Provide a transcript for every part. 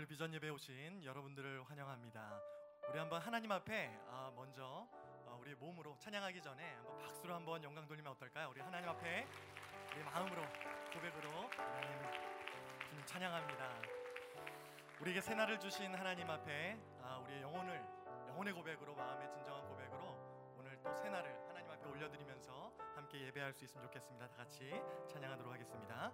오늘 비전 예배 오신 여러분들을 환영합니다. 우리 한번 하나님 앞에 아, 먼저 어, 우리 몸으로 찬양하기 전에 한번 박수로 한번 영광 돌리면 어떨까요? 우리 하나님 앞에 우리 마음으로 고백으로 하나님 찬양합니다. 우리에게 새날을 주신 하나님 앞에 아, 우리의 영혼을 영혼의 고백으로 마음의 진정한 고백으로 오늘 또 새날을 하나님 앞에 올려드리면서 함께 예배할 수 있으면 좋겠습니다. 다 같이 찬양하도록 하겠습니다.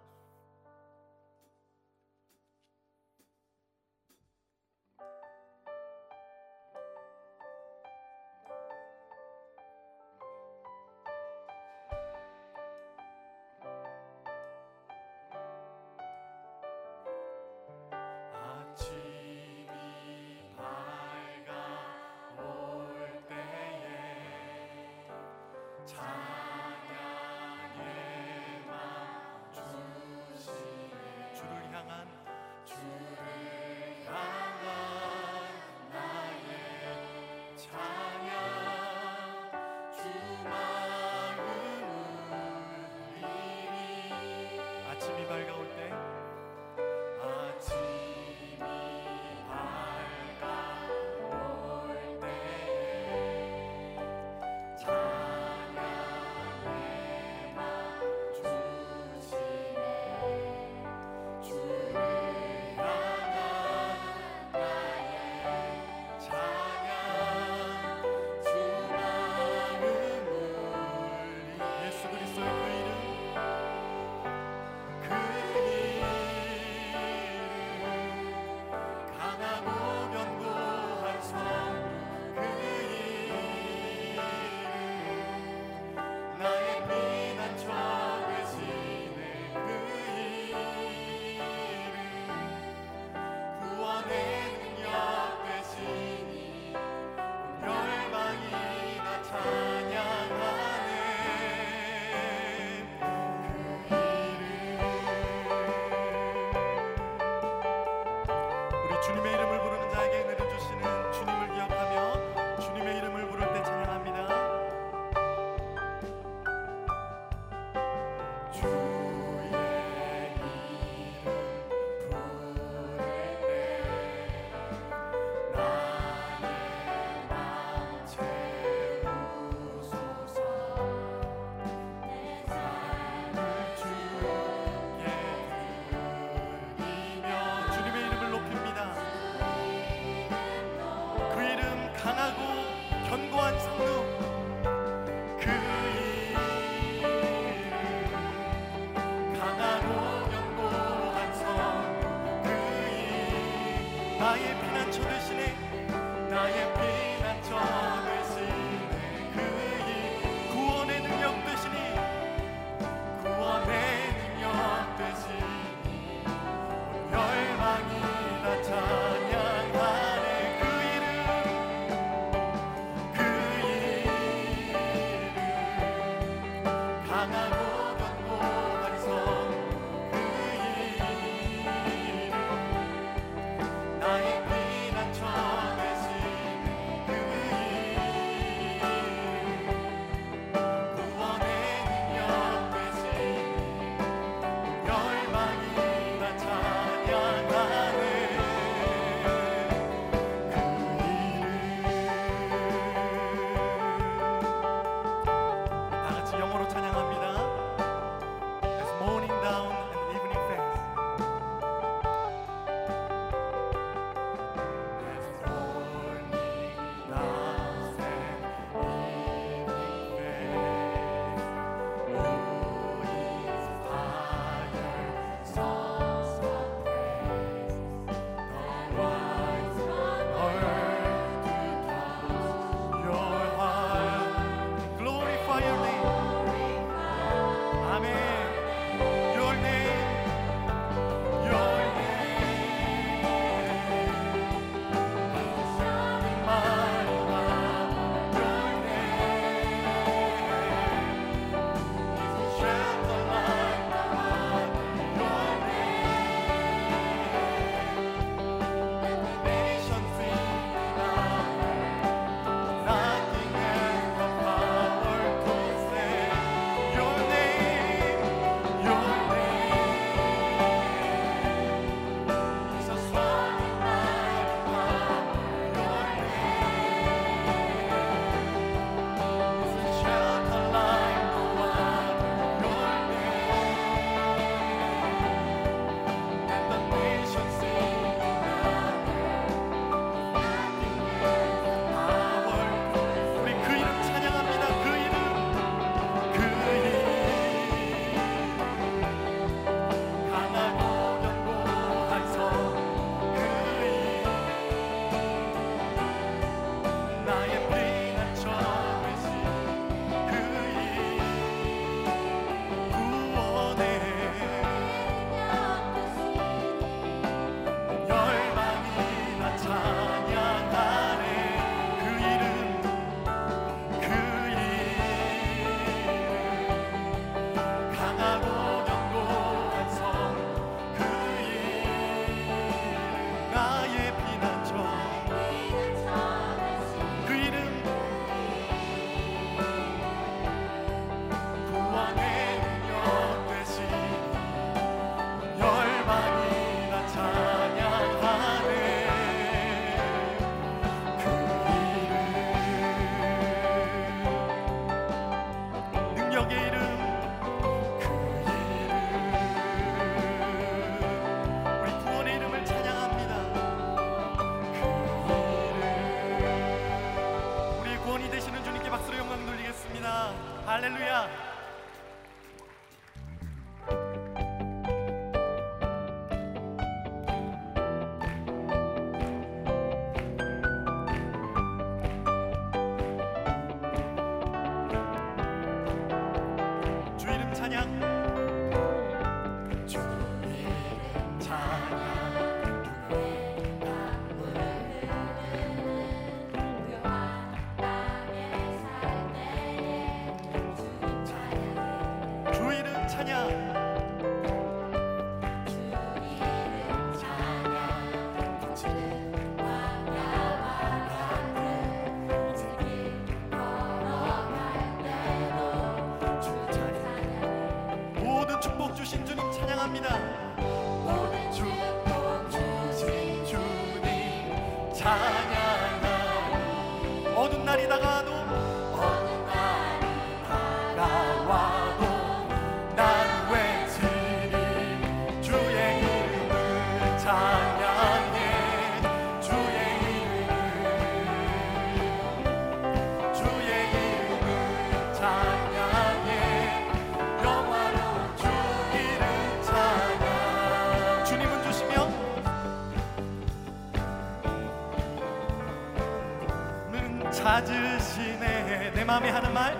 Mami Hanamai.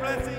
blessing.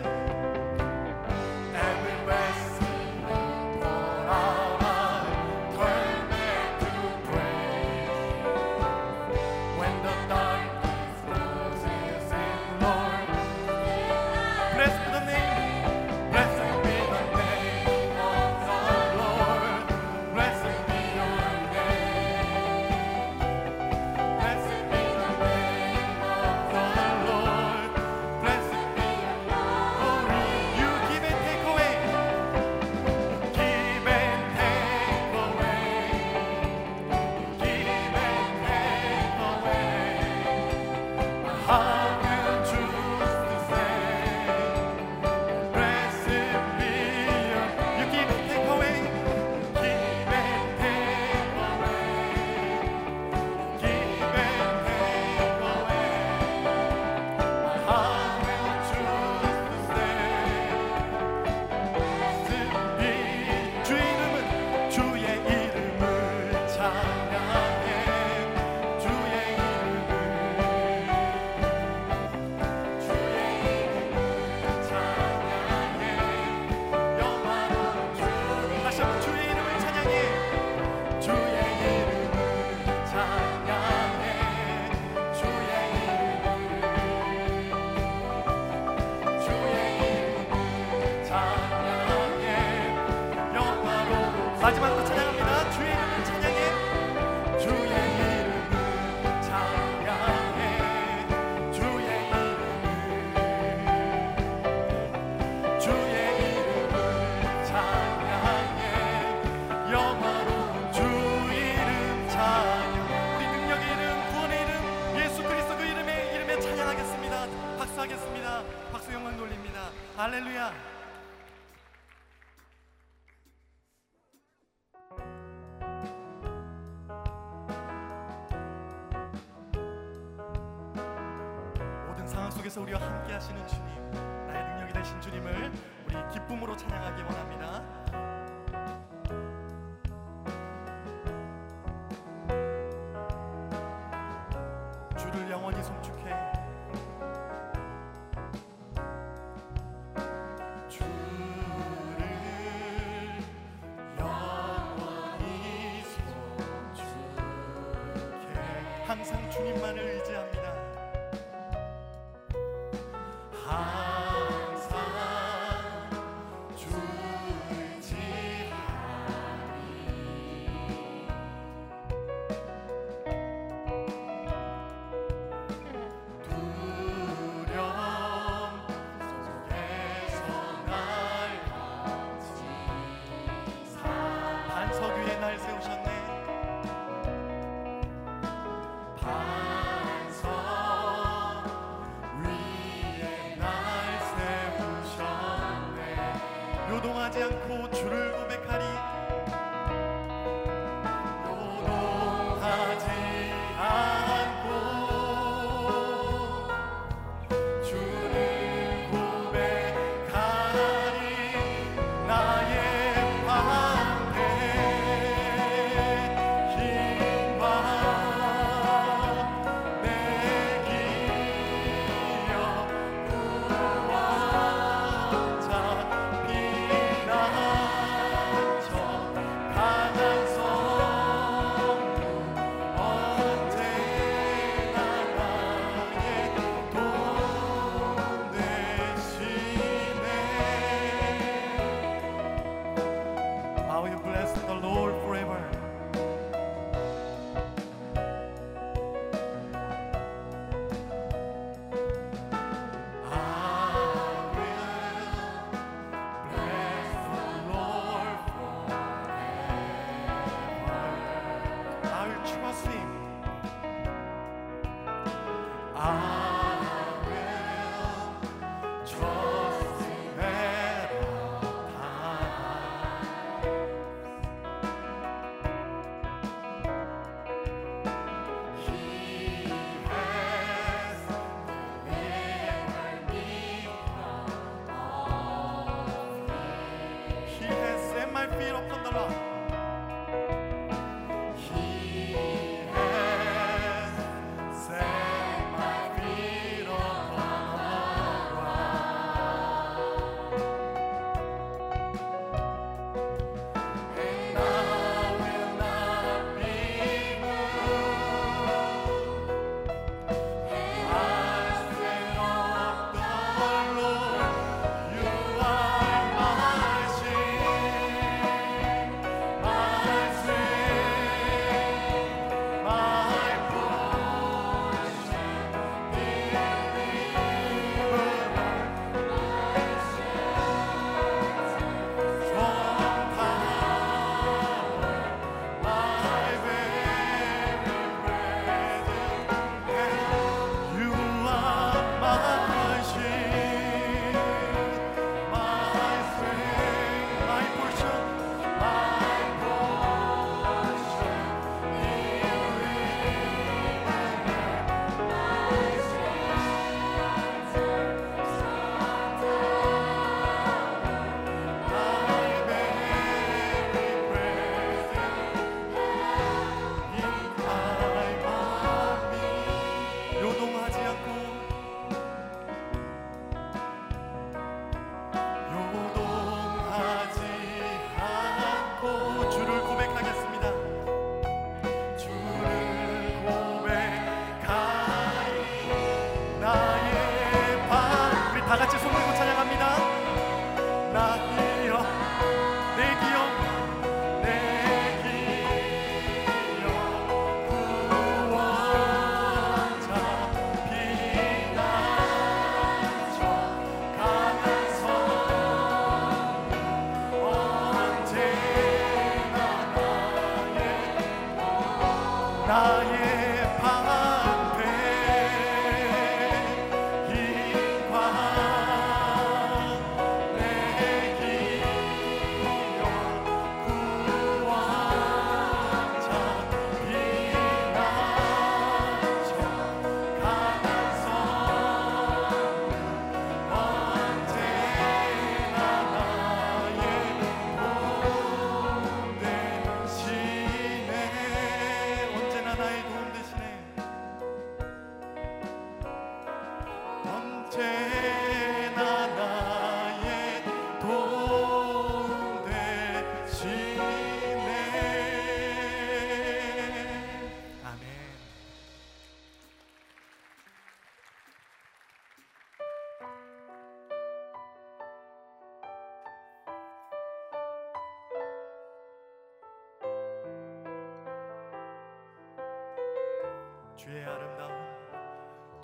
속에서 우리와 함께 하시는 주님 나의 능력이 되신 주님을 우리 기쁨으로 찬양하기 원합니다.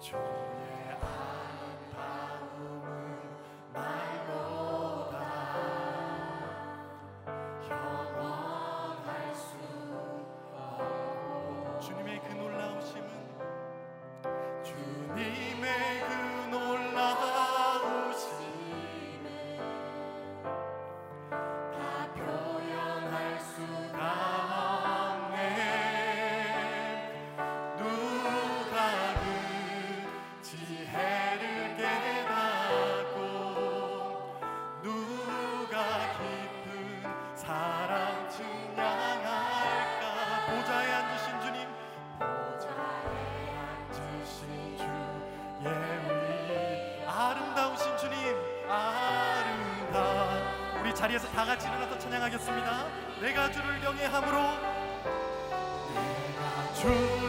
주 주를 경외함으로 내가 주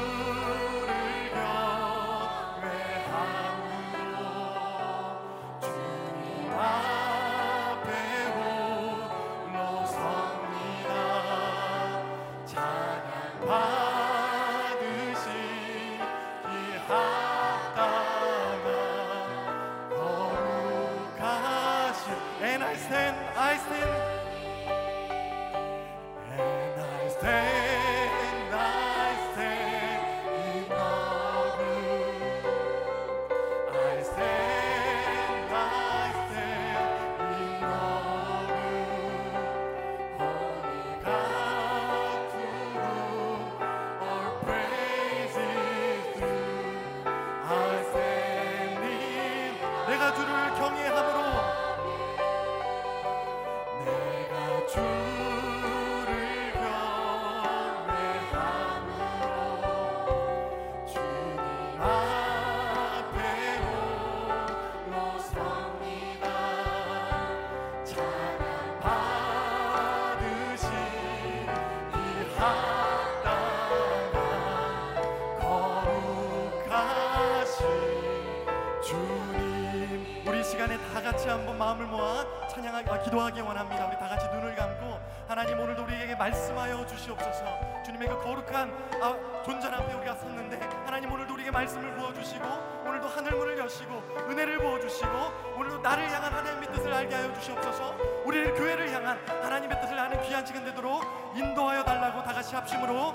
부어 주시고 오늘도 나를 향한 하나님의 뜻을 알게 하여 주시옵소서 우리를 교회를 향한 하나님의 뜻을 아는 귀한 시간 되도록 인도하여 달라고 다 같이 합심으로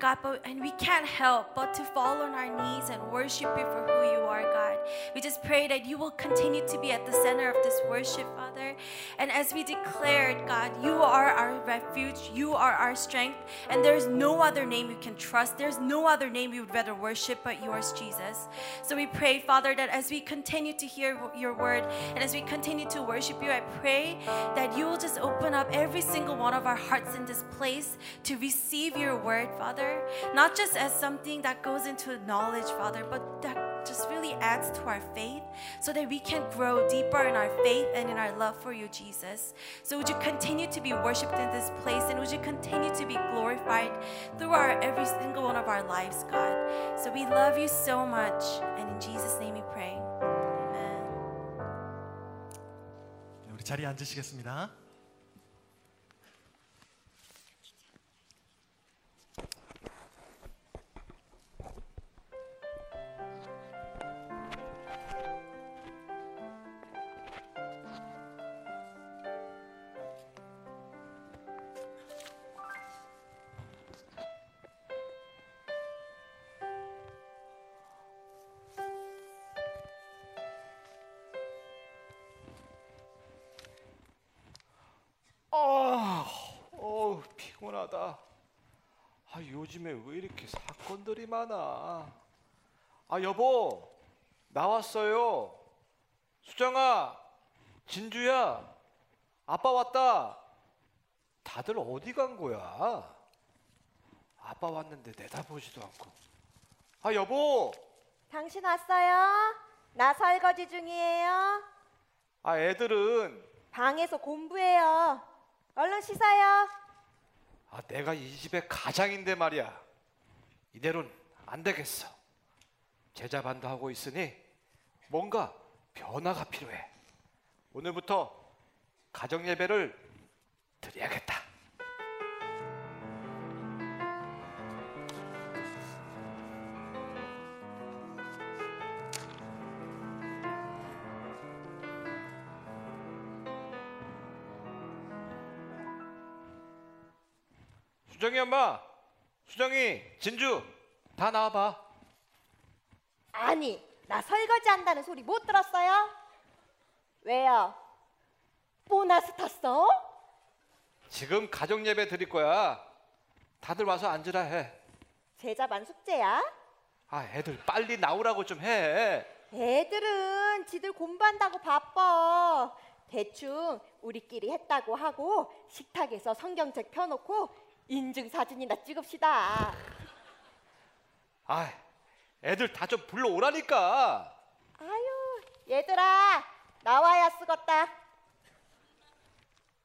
God. But and we can't help but to fall on our knees and worship you for who you are, God. We just pray that you will continue to be at the center of this worship, Father. And as we declared, God, you are our refuge, you are our strength, and there's no other name you can trust. There's no other name we would rather worship but yours, Jesus. So we pray, Father, that as we continue to hear your word and as we continue to worship you, I pray that you will just open up every single one of our hearts in this place to receive your word, Father, not just as something that goes into knowledge, Father, but that just really adds to our faith so that we can grow deeper in our faith and in our love for you, Jesus. So would you continue to be worshiped in this place and would you continue to be glorified through our every single one of our lives, God. So we love you so much and in Jesus' name we pray. Amen. 네, 우리 자리에 앉으시겠습니다. 피곤하다. 아 요즘에 왜 이렇게 사건들이 많아? 아 여보 나왔어요. 수정아, 진주야, 아빠 왔다. 다들 어디 간 거야? 아빠 왔는데 내다보지도 않고. 아 여보, 당신 왔어요? 나 설거지 중이에요. 아 애들은 방에서 공부해요. 얼른 씻어요. 아 내가 이 집의 가장인데 말이야. 이대로는 안 되겠어. 제자 반도 하고 있으니 뭔가 변화가 필요해. 오늘부터 가정 예배를 드려야겠다. 엄마, 수정이, 진주 다 나와봐. 아니, 나 설거지 한다는 소리 못 들었어요? 왜요? 보너스 탔어? 지금 가정 예배 드릴 거야. 다들 와서 앉으라 해. 제자반 숙제야? 아, 애들 빨리 나오라고 좀 해. 애들은 지들 공부한다고 바빠. 대충 우리끼리 했다고 하고 식탁에서 성경책 펴놓고 인증 사진이나 찍읍시다. 아, 애들 다 좀 불러오라니까. 아유, 얘들아, 나와야 쓰겄다.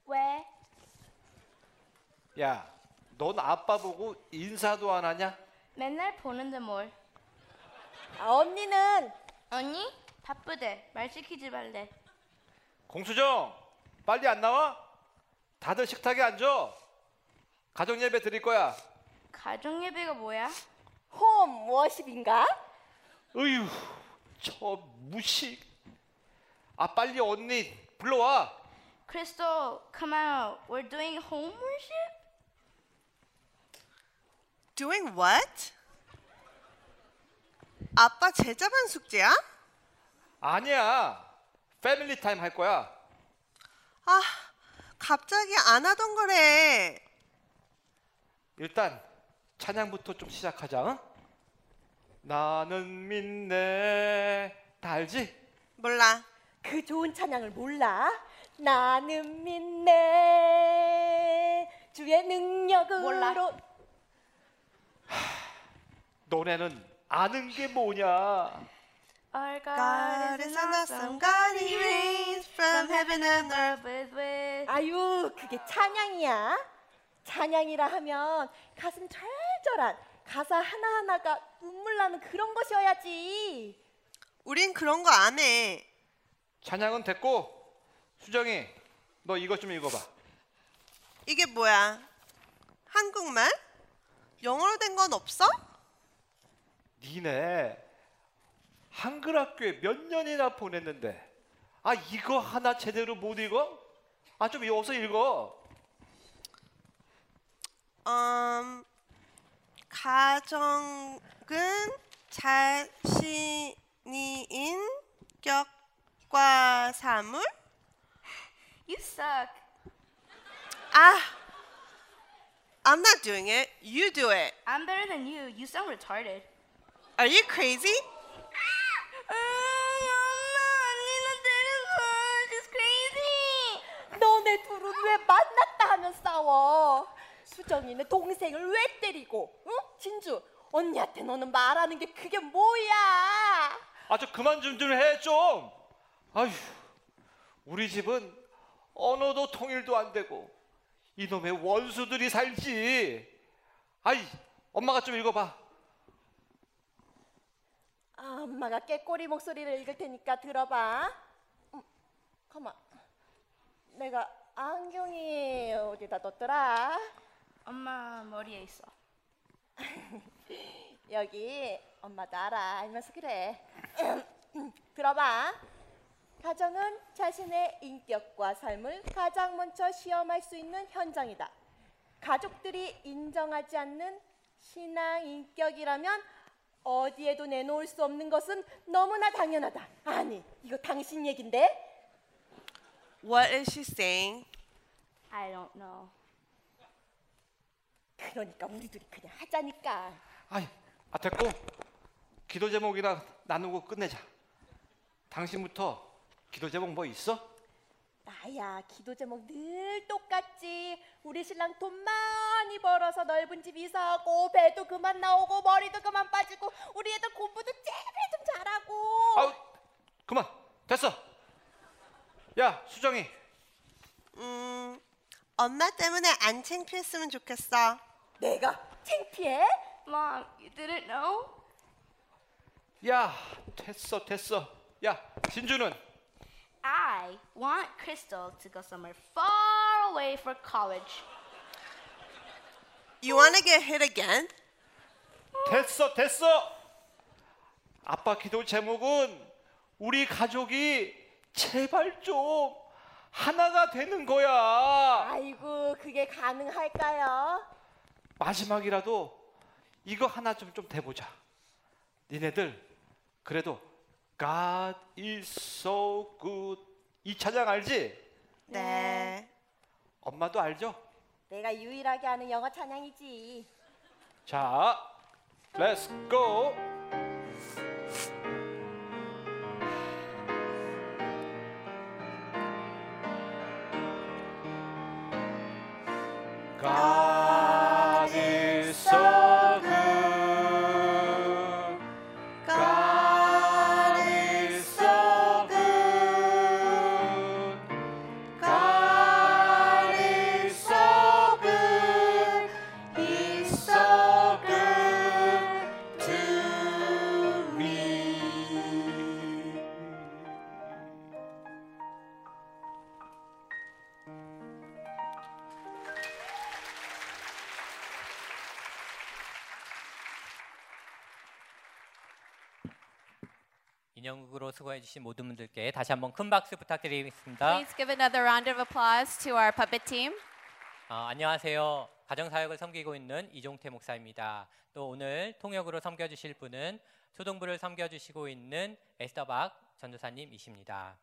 왜? 야, 넌 아빠 보고 인사도 안 하냐? 맨날 보는데 뭘? 아, 언니는 언니? 바쁘대. 말 시키지 말래. 공수정, 빨리 안 나와? 다들 식탁에 앉아. 가정 예배 드릴 거야. 가정 예배가 뭐야? 홈 워십인가? 어휴, 저 무식. 아, 빨리 언니 불러와. Crystal, come out. We're doing home worship? Doing what? 아빠 제자반 숙제야? 아니야. 패밀리 타임 할 거야. 아, 갑자기 안 하던 거래. 일단 찬양부터 좀 시작하자. 응? 나는 믿네. 다 알지? 몰라. 그 좋은 찬양을 몰라? 나는 믿네 주의 능력으로 몰라. 너네는 아는 게 뭐냐? Our God is an awesome God. He reigns from heaven and earth. 아유 그게 찬양이야? 찬양이라 하면 가슴 절절한 가사 하나하나가 눈물 나는 그런 것이어야지 우린 그런 거 안 해. 찬양은 됐고 수정이 너 이것 좀 읽어봐. 이게 뭐야? 한국말? 영어로 된 건 없어? 니네 한글 학교에 몇 년이나 보냈는데 아 이거 하나 제대로 못 읽어? 아좀 어서 읽어. 음, 가정은 자신이 인격과 사물? You suck. 아, I'm not doing it. You do it. I'm better than you. You sound retarded. Are you crazy? 너네 둘은 왜 만났다 하면 싸워 수정이는 동생을 왜 때리고 응? 진주 언니한테 너는 말하는 게 그게 뭐야 아 저 그만 좀 좀 해 좀. 아휴 우리 집은 언어도 통일도 안 되고 이놈의 원수들이 살지. 아이 엄마가 좀 읽어봐. 아, 엄마가 깨꼬리 목소리를 읽을 테니까 들어봐. 음, 가만. 내가 안경이 어디다 뒀더라? 엄마 머리에 있어. 여기 엄마도 알아. 알면서 그래. 들어봐. 가정은 자신의 인격과 삶을 가장 먼저 시험할 수 있는 현장이다. 가족들이 인정하지 않는 신앙 인격이라면 어디에도 내놓을 수 없는 것은 너무나 당연하다. 아니, 이거 당신 얘긴데? What is she saying? I don't know. 그러니까 우리 둘이 그냥 하자니까. 아이 아 됐고 기도 제목이나 나누고 끝내자. 당신부터 기도 제목 뭐 있어? 나야 기도 제목 늘 똑같지. 우리 신랑 돈 많이 벌어서 넓은 집 이사하고 배도 그만 나오고 머리도 그만 빠지고 우리 애들 공부도 제발 좀 잘하고. 아우 그만 됐어. 야 수정이 음, 엄마 때문에 안 창피했으면 좋겠어. 내가 창피해? Mom, you didn't know? 야 됐어 됐어. 야 진주는 I want Crystal to go somewhere far away for college. You wanna get hit again? 됐어 됐어. 아빠 기도 제목은 우리 가족이 제발 좀 하나가 되는 거야. 아이고 그게 가능할까요? 마지막이라도 이거 하나 좀 좀 대보자. 니네들 그래도 God is so good 이 찬양 알지? 네. 엄마도 알죠? 내가 유일하게 아는 영어 찬양이지. 자, let's go. 주신 모든 분들께 다시 한번 큰 박수 부탁드리겠습니다. Please give another round of applause to our puppet team. 아, 안녕하세요. 가정사역을 섬기고 있는 이종태 목사입니다. 또 오늘 통역으로 섬겨주실 분은 초등부를 섬겨주시고 있는 에스더박 전도사님이십니다.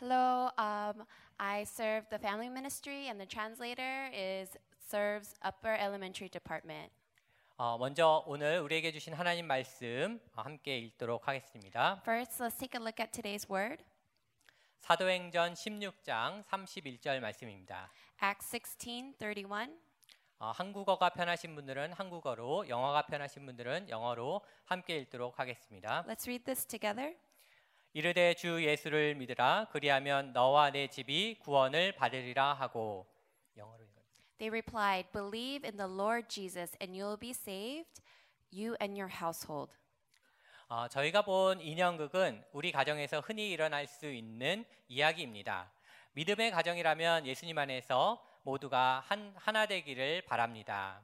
Hello, um, I serve the family ministry, and the translator is serves upper elementary department. 어, 먼저 오늘 우리에게 주신 하나님 말씀 어, 함께 읽도록 하겠습니다. First, let's take a look at today's word, 사도행전 16장 31절 말씀입니다. Acts 16:31. 어, 한국어가 편하신 분들은 한국어로, 영어가 편하신 분들은 영어로 함께 읽도록 하겠습니다. Let's read this together. 이르되 주 예수를 믿으라 그리하면 너와 내 집이 구원을 받으리라 하고 영어로. They replied, "Believe in the Lord Jesus, and you will be saved, you and your household." 어, 저희가 본 인형극은 우리 가정에서 흔히 일어날 수 있는 이야기입니다. 믿음의 가정이라면 예수님 안에서 모두가 한 하나 되기를 바랍니다.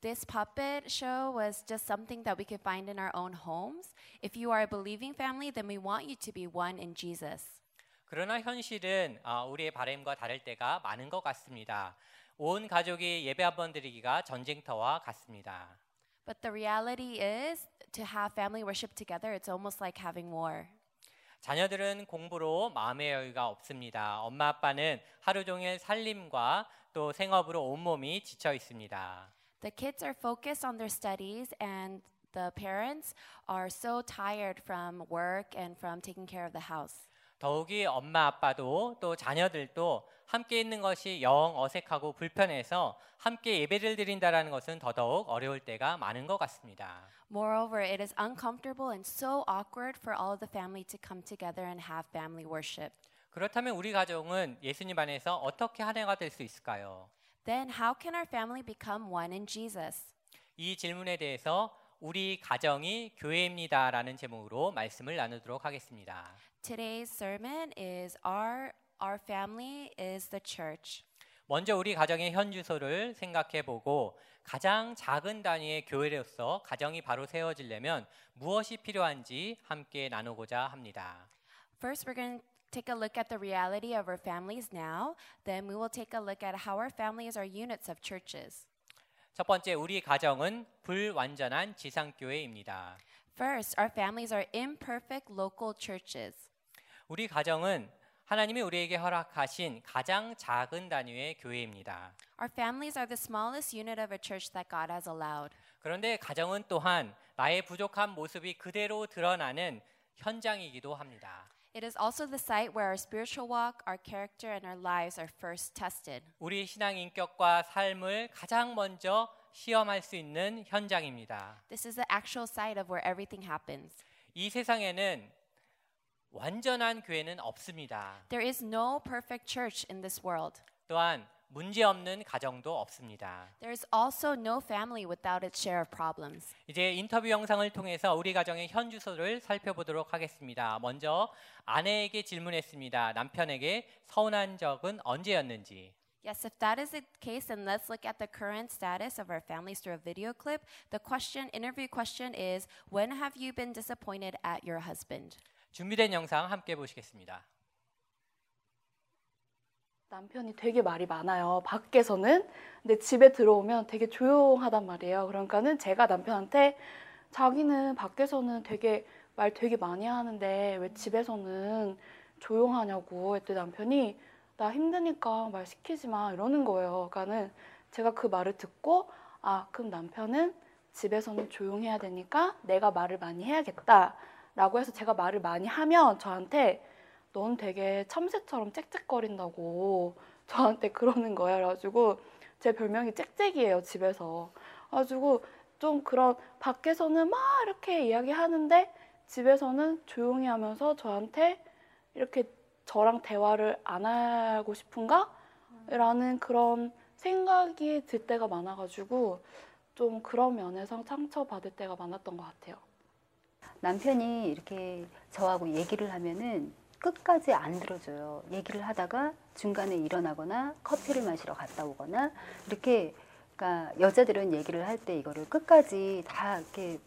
This puppet show was just something that we could find in our own homes. If you are a believing family, then we want you to be one in Jesus. 그러나 현실은 어, 우리의 바람과 다를 때가 많은 것 같습니다. 온 가족이 예배 한번 드리기가 전쟁터와 같습니다. But the reality is, to have family worship together, it's almost like having war. 자녀들은 공부로 마음의 여유가 없습니다. 엄마 아빠는 하루 종일 살림과 또 생업으로 온몸이 지쳐 있습니다. The kids are focused on their studies, and the parents are so tired from work and from taking care of the house. 더욱이 엄마 아빠도 또 자녀들도 함께 있는 것이 영 어색하고 불편해서 함께 예배를 드린다라는 것은 더더욱 어려울 때가 많은 것 같습니다. Moreover, it is uncomfortable and so awkward for all of the family to come together and have family worship. 그렇다면 우리 가정은 예수님 안에서 어떻게 한 해가 될 수 있을까요? Then, how can our family become one in Jesus? 이 질문에 대해서 우리 가정이 교회입니다라는 제목으로 말씀을 나누도록 하겠습니다. Today's sermon is Our, our Family is the Church. 먼저 우리 가정의 현 주소를 생각해 보고 가장 작은 단위의 교회로서 가정이 바로 세워지려면 무엇이 필요한지 함께 나누고자 합니다. First, we're going to take a look at the reality of our families now. Then, we will take a look at how our families are units of churches. 첫 번째 우리 가정은 불완전한 지상교회입니다. First, our families are imperfect local churches. 우리 가정은 하나님이 우리에게 허락하신 가장 작은 단위의 교회입니다. Our families are the smallest unit of a church that God has allowed. 그런데 가정은 또한 나의 부족한 모습이 그대로 드러나는 현장이기도 합니다. It is also the site where our spiritual walk, our character, and our lives are first tested. 우리 신앙 인격과 삶을 가장 먼저 시험할 수 있는 현장입니다. This is the actual site of where everything happens. 이 세상에는 완전한 교회는 없습니다. There is no perfect church in this world. 또한 문제 없는 가정도 없습니다. There is also no family without its share of problems. 이제 인터뷰 영상을 통해서 우리 가정의 현 주소를 살펴보도록 하겠습니다. 먼저 아내에게 질문했습니다. 남편에게 서운한 적은 언제였는지. Yes, if that is the case, then let's look at the current status of our families through a video clip. The question, interview question is When have you been disappointed at your husband? 준비된 영상 함께 보시겠습니다. 남편이 되게 말이 많아요. 밖에서는. 근데 집에 들어오면 되게 조용하단 말이에요. 그러니까는 제가 남편한테 자기는 밖에서는 되게 말 되게 많이 하는데 왜 집에서는 조용하냐고 했더니 남편이 나 힘드니까 말 시키지 마 이러는 거예요. 그러니까는 제가 그 말을 듣고 아, 그럼 남편은 집에서는 조용해야 되니까 내가 말을 많이 해야겠다. 라고 해서 제가 말을 많이 하면 저한테 넌 되게 참새처럼 짹짹거린다고 저한테 그러는 거예요. 그래가지고 제 별명이 짹짹이에요, 집에서. 그래가지고 좀 그런 밖에서는 막 이렇게 이야기하는데 집에서는 조용히 하면서 저한테 이렇게 저랑 대화를 안 하고 싶은가? 라는 그런 생각이 들 때가 많아가지고 좀 그런 면에서 상처받을 때가 많았던 것 같아요. 남편이 이렇게 저하고 얘기를 하면은 끝까지 안 들어줘요. 얘기를 하다가 중간에 일어나거나 커피를 마시러 갔다 오거나 이렇게 그러니까 여자들은 얘기를 할 때 이거를 끝까지 다 이렇게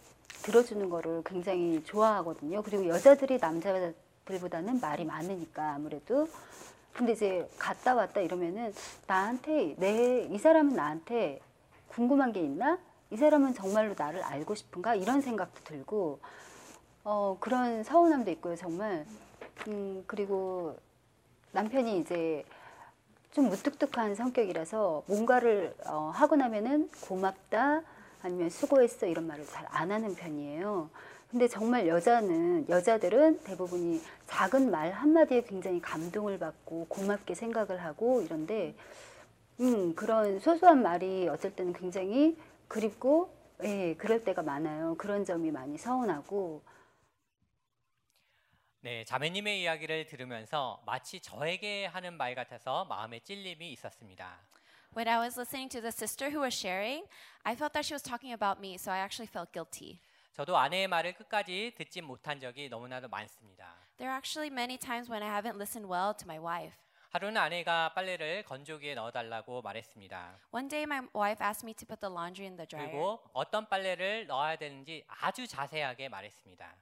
들어주는 거를 굉장히 좋아하거든요. 그리고 여자들이 남자들보다는 말이 많으니까 아무래도 근데 이제 갔다 왔다 이러면은 나한테 내 이 사람은 나한테 궁금한 게 있나? 이 사람은 정말로 나를 알고 싶은가? 이런 생각도 들고 어 그런 서운함도 있고요, 정말. 음 그리고 남편이 이제 좀 무뚝뚝한 성격이라서 뭔가를 어, 하고 나면은 고맙다 아니면 수고했어 이런 말을 잘 안 하는 편이에요. 근데 정말 여자는 여자들은 대부분이 작은 말 한마디에 굉장히 감동을 받고 고맙게 생각을 하고 이런데 음 그런 소소한 말이 어쩔 때는 굉장히 그립고 예 그럴 때가 많아요. 그런 점이 많이 서운하고 네, 자매님의 이야기를 들으면서 마치 저에게 하는 말 같아서 마음에 찔림이 있었습니다. When I was listening to the sister who was sharing, I felt that she was talking about me, so I actually felt guilty. 저도 아내의 말을 끝까지 듣지 못한 적이 너무나도 많습니다. There are actually many times when I haven't listened well to my wife. 하루는 아내가 빨래를 건조기에 넣어달라고 말했습니다. One day, my wife asked me to put the laundry in the dryer, 그리고 어떤 빨래를 넣어야 되는지 아주 자세하게 말했습니다.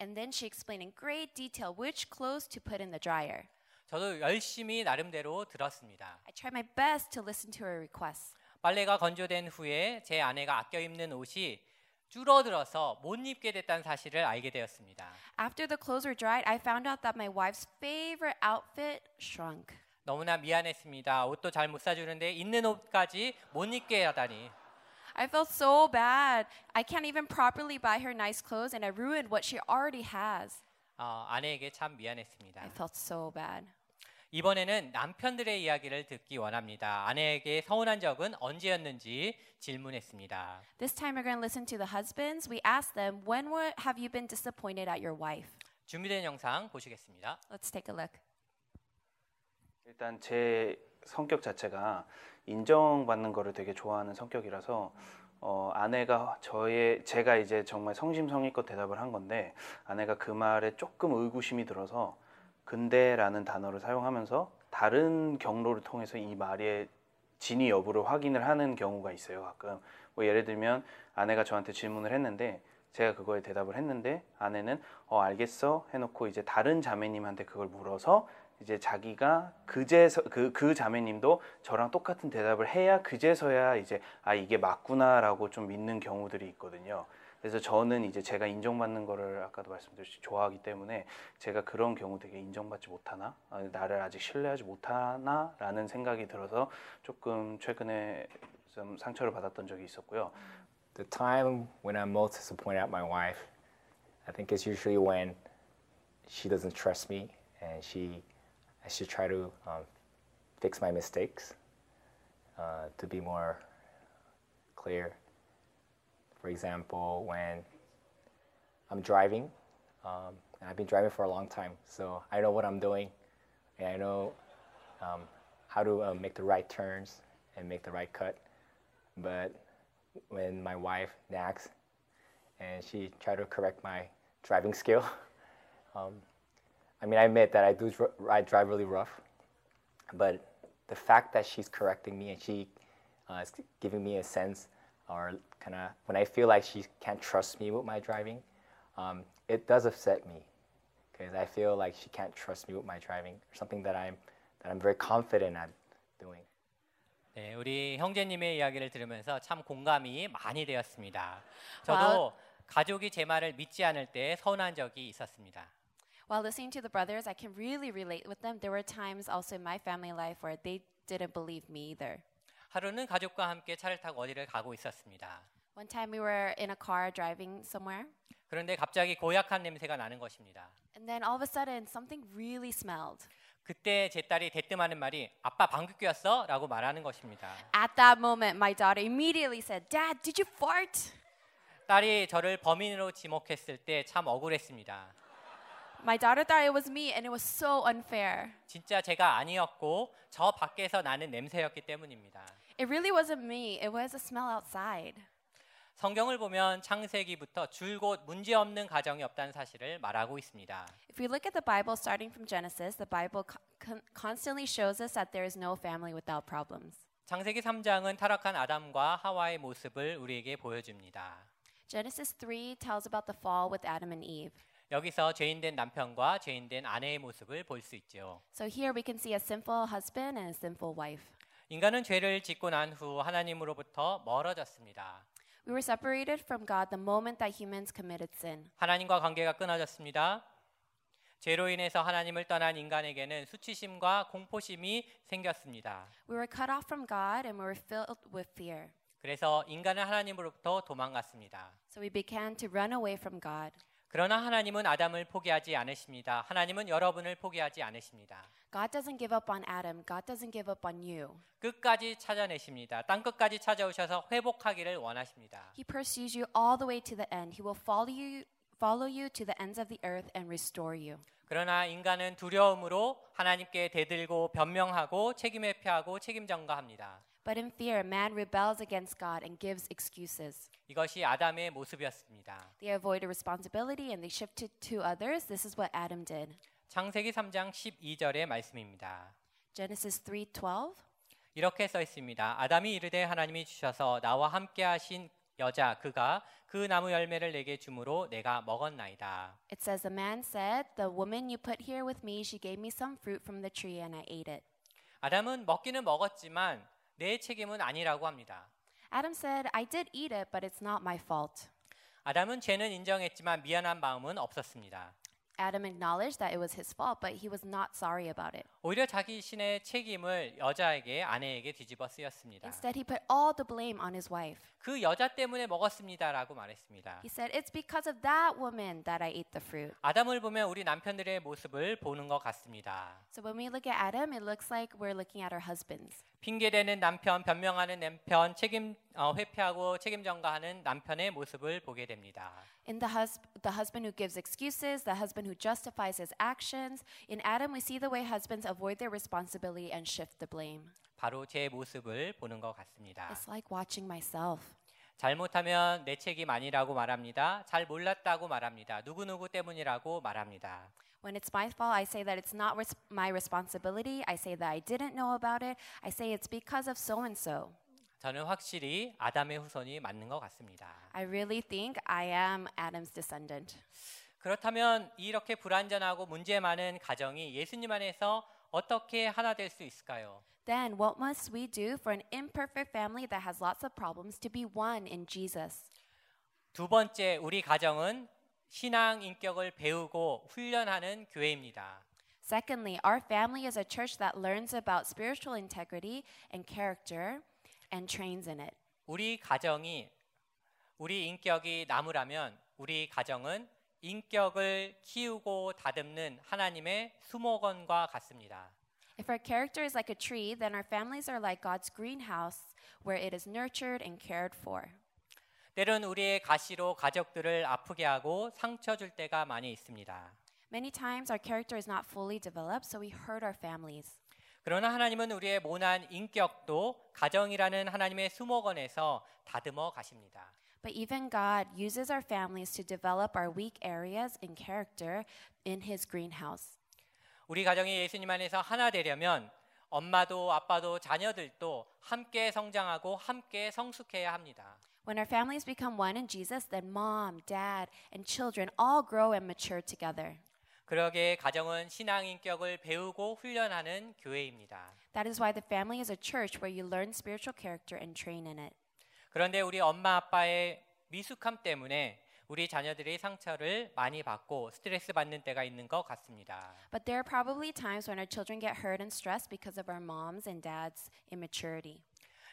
and then she explained in great detail which clothes to put in the dryer. 저도 열심히 나름대로 들었습니다. I tried my best to listen to her requests. 빨래가 건조된 후에 제 아내가 아껴 입는 옷이 줄어들어서 못 입게 됐다는 사실을 알게 되었습니다. After the clothes were dried, I found out that my wife's favorite outfit shrunk. 너무나 미안했습니다. 옷도 잘 못 사주는데 있는 옷까지 못 입게 하다니. I felt so bad. I can't even properly buy her nice clothes, and I ruined what she already has. 어, 아내에게 참 미안했습니다. I felt so bad. 이번에는 남편들의 이야기를 듣기 원합니다. 아내에게 서운한 적은 언제였는지 질문했습니다. This time we're going to listen to the husbands. We asked them, when were, have you been disappointed at your wife? 준비된 영상 보시겠습니다. Let's take a look. 일단 제 성격 자체가 인정받는 거를 되게 좋아하는 성격이라서 어, 아내가 저의 제가 이제 정말 성심성의껏 대답을 한 건데 아내가 그 말에 조금 의구심이 들어서 근데라는 단어를 사용하면서 다른 경로를 통해서 이 말의 진위 여부를 확인을 하는 경우가 있어요 가끔. 뭐 예를 들면 아내가 저한테 질문을 했는데 제가 그거에 대답을 했는데 아내는 어 알겠어. 해놓고 이제 다른 자매님한테 그걸 물어서 이제 자기가 그제서 그, 그 자매님도 저랑 똑같은 대답을 해야 그제서야 이제 아 이게 맞구나라고 좀 믿는 경우들이 있거든요. 그래서 저는 이제 제가 인정받는 거를 아까도 말씀드렸듯이 좋아하기 때문에 제가 그런 경우 되게 인정받지 못하나 아, 나를 아직 신뢰하지 못하나라는 생각이 들어서 조금 최근에 좀 상처를 받았던 적이 있었고요. The time when I'm most disappointed at my wife, I think it's usually when she doesn't trust me, and she I should try to um, fix my mistakes uh, to be more clear. For example, when I'm driving, um, and I've been driving for a long time, so I know what I'm doing, and I know um, how to uh, make the right turns and make the right cut. But when my wife nags, and she tried to correct my driving skill, um, I mean, I admit that I do dr- I drive really rough, but the fact that she's correcting me and she uh, is giving me a sense or kind of when I feel like she can't trust me with my driving, um, it does upset me because I feel like she can't trust me with my driving or something that I'm that I'm very confident at doing. 네, 우리 형제님의 이야기를 들으면서 참 공감이 많이 되었습니다. 저도 가족이 제 말을 믿지 않을 때 서운한 적이 있었습니다. While listening to the brothers, I can really relate with them. There were times also in my family life where they didn't believe me either. 하루는 가족과 함께 차를 타고 어디를 가고 있었습니다. One time we were in a car driving somewhere, 그런데 갑자기 고약한 냄새가 나는 것입니다. and then all of a sudden something really smelled. 그때 제 딸이 대뜸하는 말이 아빠 방귀 뀌었어? 라고 말하는 것입니다. At that moment, my daughter immediately said, Dad, did you fart? 딸이 저를 범인으로 지목했을 때 참 억울했습니다. My daughter thought it was me, and it was so unfair. 진짜 제가 아니었고 저 밖에서 나는 냄새였기 때문입니다. It really wasn't me, it was a smell outside. 성경을 보면 창세기부터 줄곧 문제없는 가정이 없다는 사실을 말하고 있습니다. If we look at the Bible starting from Genesis, the Bible co- con- constantly shows us that there is no family without problems. 창세기 3장은 타락한 아담과 하와의 모습을 우리에게 보여줍니다. Genesis 3 tells about the fall with Adam and Eve. 여기서 죄인된 남편과 죄인된 아내의 모습을 볼 수 있죠. So here we can see a sinful husband and a sinful wife. 인간은 죄를 짓고 난 후 하나님으로부터 멀어졌습니다. We were separated from God the moment that humans committed sin. 하나님과 관계가 끊어졌습니다. 죄로 인해서 하나님을 떠난 인간에게는 수치심과 공포심이 생겼습니다. We were cut off from God and we were filled with fear. 그래서 인간은 하나님으로부터 도망갔습니다. So we began to run away from God. 그러나 하나님은 아담을 포기하지 않으십니다. 하나님은 여러분을 포기하지 않으십니다. God doesn't give up on Adam. God doesn't give up on you. 끝까지 찾아내십니다. 땅 끝까지 찾아오셔서 회복하기를 원하십니다. He pursues you all the way to the end. He will follow you follow you to the ends of the earth and restore you. 그러나 인간은 두려움으로 하나님께 대들고 변명하고 책임 회 피하고 책임 전가합니다. But in fear, man rebels against God and gives excuses. 이것이 아담의 모습이었습니다. They avoid a responsibility and they shift it to others. This is what Adam did. 창세기 3장 12절의 말씀입니다. Genesis 3:12. 이렇게 써 있습니다. 아담이 이르되 하나님이 주셔서 나와 함께 하신 여자 그가 그 나무 열매를 내게 주므로 내가 먹었나이다. It says the man said, "The woman you put here with me, she gave me some fruit from the tree and I ate it." 아담은 먹기는 먹었지만 내 책임은 아니라고 합니다. Adam said, "I did eat it, but it's not my fault." 아담은 죄는 인정했지만 미안한 마음은 없었습니다. Adam acknowledged that it was his fault, but he was not sorry about it. 오히려 자기 신의 책임을 여자에게 아내에게 뒤집어 쓰였습니다. Instead, he put all the blame on his wife. 그 여자 때문에 먹었습니다라고 말했습니다. He said, "It's because of that woman that I ate the fruit." 아담을 보면 우리 남편들의 모습을 보는 것 같습니다. So when we look at Adam, it looks like we're looking at our husbands. 핑계대는 남편, 변명하는 남편, 책임 어, 회피하고 책임 전가하는 남편의 모습을 보게 됩니다. In the, hus- the husband who gives excuses, the husband who justifies his actions. In Adam, we see the way husbands avoid their responsibility and shift the blame. 바로 제 모습을 보는 것 같습니다. It's like watching myself. 잘못하면 내 책임 아니라고 말합니다. 잘 몰랐다고 말합니다. 누구누구 때문이라고 말합니다. When it's my fault, I say that it's not res- my responsibility. I say that I didn't know about it. I say it's because of so and so. 저는 확실히 아담의 후손이 맞는 것 같습니다. I really think I am Adam's descendant. 그렇다면 이렇게 불완전하고 문제 많은 가정이 예수님 안에서 어떻게 하나 될 수 있을까요? Then, what must we do for an imperfect family that has lots of problems to be one in Jesus? 두 번째, 우리 가정은 신앙 인격을 배우고 훈련하는 교회입니다. Secondly, our family is a church that learns about spiritual integrity and character and trains in it. 우리 가정이 우리 인격이 나무라면 우리 가정은 인격을 키우고 다듬는 하나님의 수목원과 같습니다. If our character is like a tree, then our families are like God's greenhouse where it is nurtured and cared for. 때론 우리의 가시로 가족들을 아프게 하고 상처 줄 때가 많이 있습니다. Many times our character is not fully developed, so we hurt our families. 그러나 하나님은 우리의 모난 인격도 가정이라는 하나님의 수목원에서 다듬어 가십니다. But even God uses our families to develop our weak areas in character in His greenhouse. 우리 가정이 예수님 안에서 하나 되려면 엄마도 아빠도 자녀들도 함께 성장하고 함께 성숙해야 합니다. When our families become one in Jesus, then mom, dad, and children all grow and mature together. 그러기에 가정은 신앙 인격을 배우고 훈련하는 교회입니다. That is why the family is a church where you learn spiritual character and train in it. 그런데 우리 엄마 아빠의 미숙함 때문에 우리 자녀들이 상처를 많이 받고 스트레스 받는 때가 있는 것 같습니다. But there are probably times when our children get hurt and stressed because of our moms and dads' immaturity.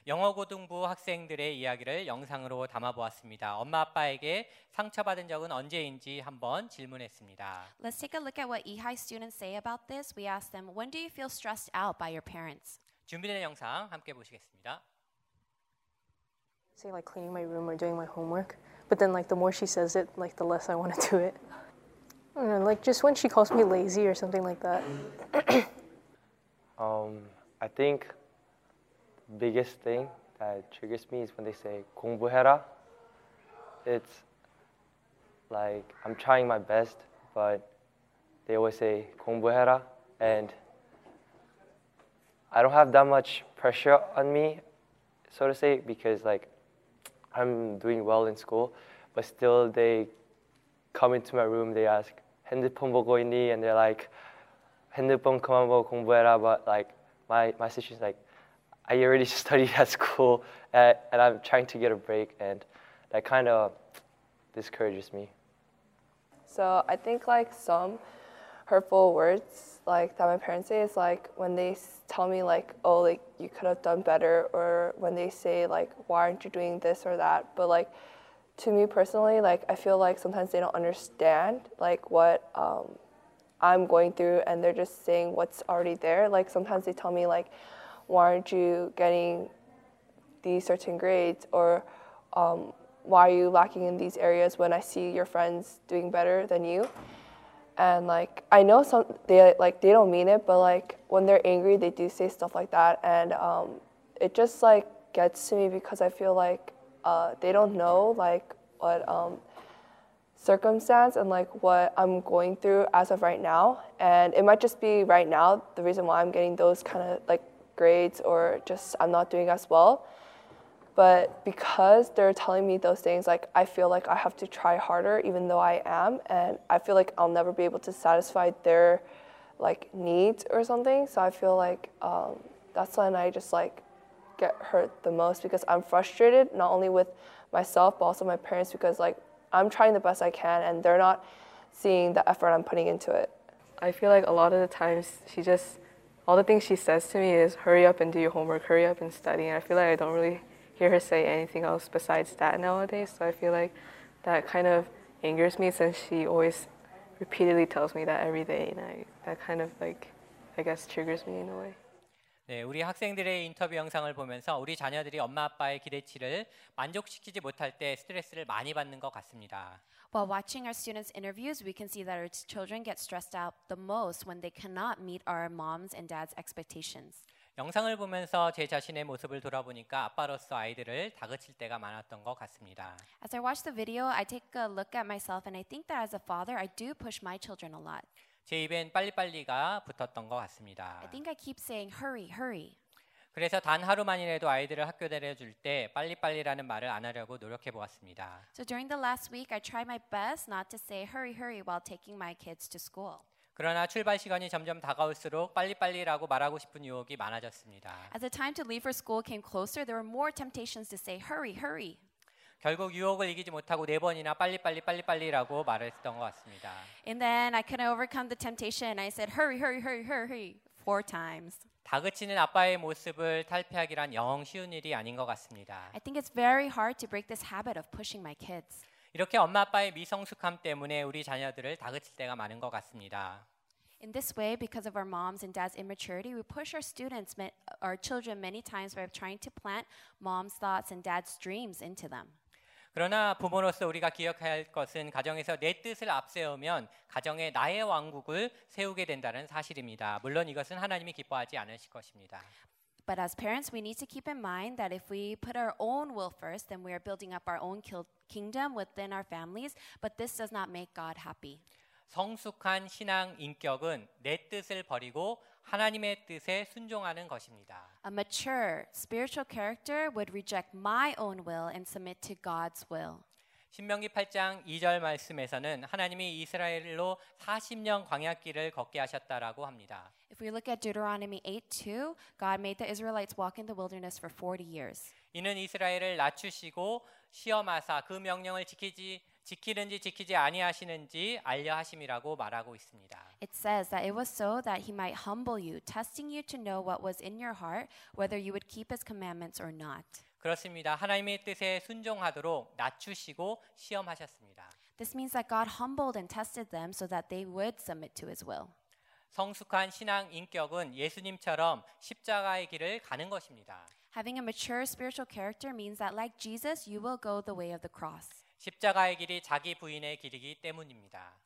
영어 고등부 학생들의 이야기를 영상으로 담아 보았습니다. 엄마 아빠에게 상처받은 적은 언제인지 한번 질문했습니다. Let's take a look at what EHI students say about this. We asked them, When do you feel stressed out by your parents? 준비된 영상 함께 보시겠습니다. say like cleaning my room or doing my homework. But then like the more she says it, like the less I want to do it. I don't know, like just when she calls me lazy or something like that. Um, I think biggest thing that triggers me is when they say 공부해라. It's like I'm trying my best, but they always say 공부해라, and I don't have that much pressure on me, so to say, because like I'm doing well in school, but still they come into my room, they ask 핸드폰 보고 있니, and they're like 핸드폰 그만 보고 공부해라, but like my my situation is like I already studied at school, and, and I'm trying to get a break, and that kind of discourages me. So I think like some hurtful words like that my parents say is like when they tell me like oh like you could have done better or when they say like why aren't you doing this or that but like to me personally like I feel like sometimes they don't understand like what um, I'm going through and they're just saying what's already there like sometimes they tell me like why aren't you getting these certain grades? Or um, why are you lacking in these areas when I see your friends doing better than you? And like I know some they like they don't mean it but like when they're angry they do say stuff like that. And um, it just like gets to me because I feel like uh, they don't know like what um, circumstance and like what I'm going through as of right now. And it might just be right now the reason why I'm getting those kind of like grades or just I'm not doing as well. But because they're telling me those things like i feel like i have to try harder even though i am and i feel like i'll never be able to satisfy their like needs or something. So i feel like um, that's when i just like get hurt the most because i'm frustrated not only with myself but also my parents because like i'm trying the best i can and they're not seeing the effort i'm putting into it. I feel like a lot of the times she just, all the things she says to me is hurry up and do your homework, hurry up and study. And I feel like I don't really hear her say anything else besides that nowadays. So I feel like that kind of angers me since she always repeatedly tells me that every day. And I, that kind of like, I guess, triggers me in a way. 네, 우리 학생들의 인터뷰 영상을 보면서 우리 자녀들이 엄마 아빠의 기대치를 만족시키지 못할 때 스트레스를 많이 받는 것 같습니다. While watching our students' interviews, we can see that our children get stressed out the most when they cannot meet our moms and dads' expectations. 영상을 보면서 제 자신의 모습을 돌아보니까 아빠로서 아이들을 다그칠 때가 많았던 것 같습니다. As I watch the video, I take a look at myself and I think that as a father, I do push my children a lot. 제 입엔 빨리빨리가 붙었던 것 같습니다. I think I keep saying, hurry, hurry. 그래서 단 하루만이라도 아이들을 학교 데려줄 때 빨리빨리라는 말을 안 하려고 노력해 보았습니다. So during the last week, I tried my best not to say hurry, hurry while taking my kids to school. 그러나 출발 시간이 점점 다가올수록 빨리빨리라고 말하고 싶은 유혹이 많아졌습니다. As the time to leave for school came closer, there were more temptations to say hurry, hurry. 결국 유혹을 이기지 못하고 네 번이나 빨리빨리 빨리빨리라고 말을 했던 것 같습니다. And then I couldn't overcome the temptation. I said hurry, hurry, hurry, hurry four times. 다그치는 아빠의 모습을 탈피하기란 영 쉬운 일이 아닌 것 같습니다. I think it's very hard to break this habit of pushing my kids. 이렇게 엄마 아빠의 미성숙함 때문에 우리 자녀들을 다그칠 때가 많은 것 같습니다. In this way, because of our moms and dads' immaturity, we push our students, our children, many times by trying to plant mom's thoughts and dad's dreams into them. 그러나 부모로서 우리가 기억해야 할 것은 가정에서 내 뜻을 앞세우면 가정에 나의 왕국을 세우게 된다는 사실입니다. 물론 이것은 하나님이 기뻐하지 않으실 것입니다. But as parents, we need to keep in mind that if we put our own will first, then we are building up our own kingdom within our families. But this does not make God happy. 성숙한 신앙 인격은 내 뜻을 버리고 하나님의 뜻에 순종하는 것입니다. A mature spiritual character would reject my own will and submit to God's will. 신명기 8장 2절 말씀에서는 하나님이 이스라엘로 40년 광야길을 걷게 하셨다라고 합니다. If we look at Deuteronomy 8:2, God made the Israelites walk in the wilderness for 40 years. 이는 이스라엘을 낮추시고 시험하사 그 명령을 지키지 지키는지 지키지 아니하시는지 알려 하심이라고 말하고 있습니다. It says that it was so that he might humble you, testing you to know what was in your heart, whether you would keep his commandments or not. 그렇습니다. 하나님의 뜻에 순종하도록 낮추시고 시험하셨습니다. This means that God humbled and tested them so that they would submit to his will. 성숙한 신앙 인격은 예수님처럼 십자가의 길을 가는 것입니다. Having a mature spiritual character means that like Jesus, you will go the way of the cross. 십자가의 길이 자기 부인의 길이기 때문입니다.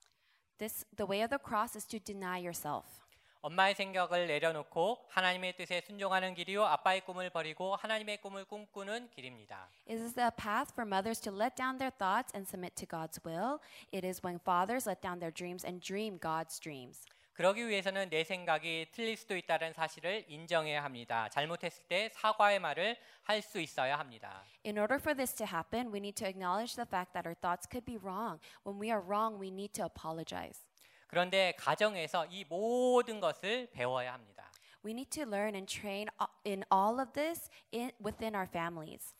This the way of the cross is to deny yourself. 엄마의 생각을 내려놓고 하나님의 뜻에 순종하는 길이요 아빠의 꿈을 버리고 하나님의 꿈을 꿈꾸는 길입니다. It is the path for mothers to let down their thoughts and submit to God's will. It is when fathers let down their dreams and dream God's dreams. 그러기 위해서는 내 생각이 틀릴 수도 있다는 사실을 인정해야 합니다. 잘못했을 때 사과의 말을 할 수 있어야 합니다. In order for this to happen, we need to acknowledge the fact that our thoughts could be wrong. When we are wrong, we need to apologize. 그런데 가정에서 이 모든 것을 배워야 합니다. We need to learn and train in all of this in, within our families.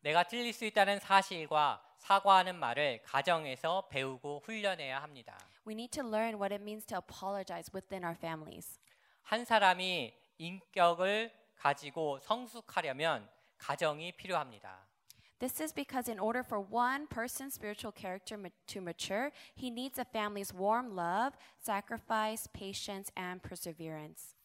내가 틀릴 수 있다는 사실과 사과하는 말을 가정에서 배우고 훈련해야 합니다. We need to learn what it means to apologize within our families. 한 사람이 인격을 가지고 성숙하려면 가정이 필요합니다. This is because in order for one person's spiritual character ma- to mature, he needs a family's warm love, sacrifice, patience, and perseverance.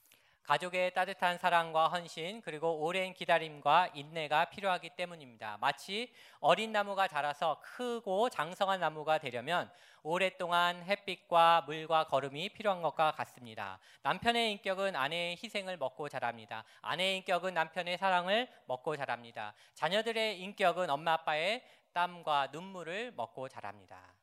가족의 따뜻한 사랑과 헌신 그리고 오랜 기다림과 인내가 필요하기 때문입니다. 마치 어린 나무가 자라서 크고 장성한 나무가 되려면 오랫동안 햇빛과 물과 거름이 필요한 것과 같습니다. 남편의 인격은 아내의 희생을 먹고 자랍니다. 아내의 인격은 남편의 사랑을 먹고 자랍니다. 자녀들의 인격은 엄마 아빠의 땀과 눈물을 먹고 자랍니다.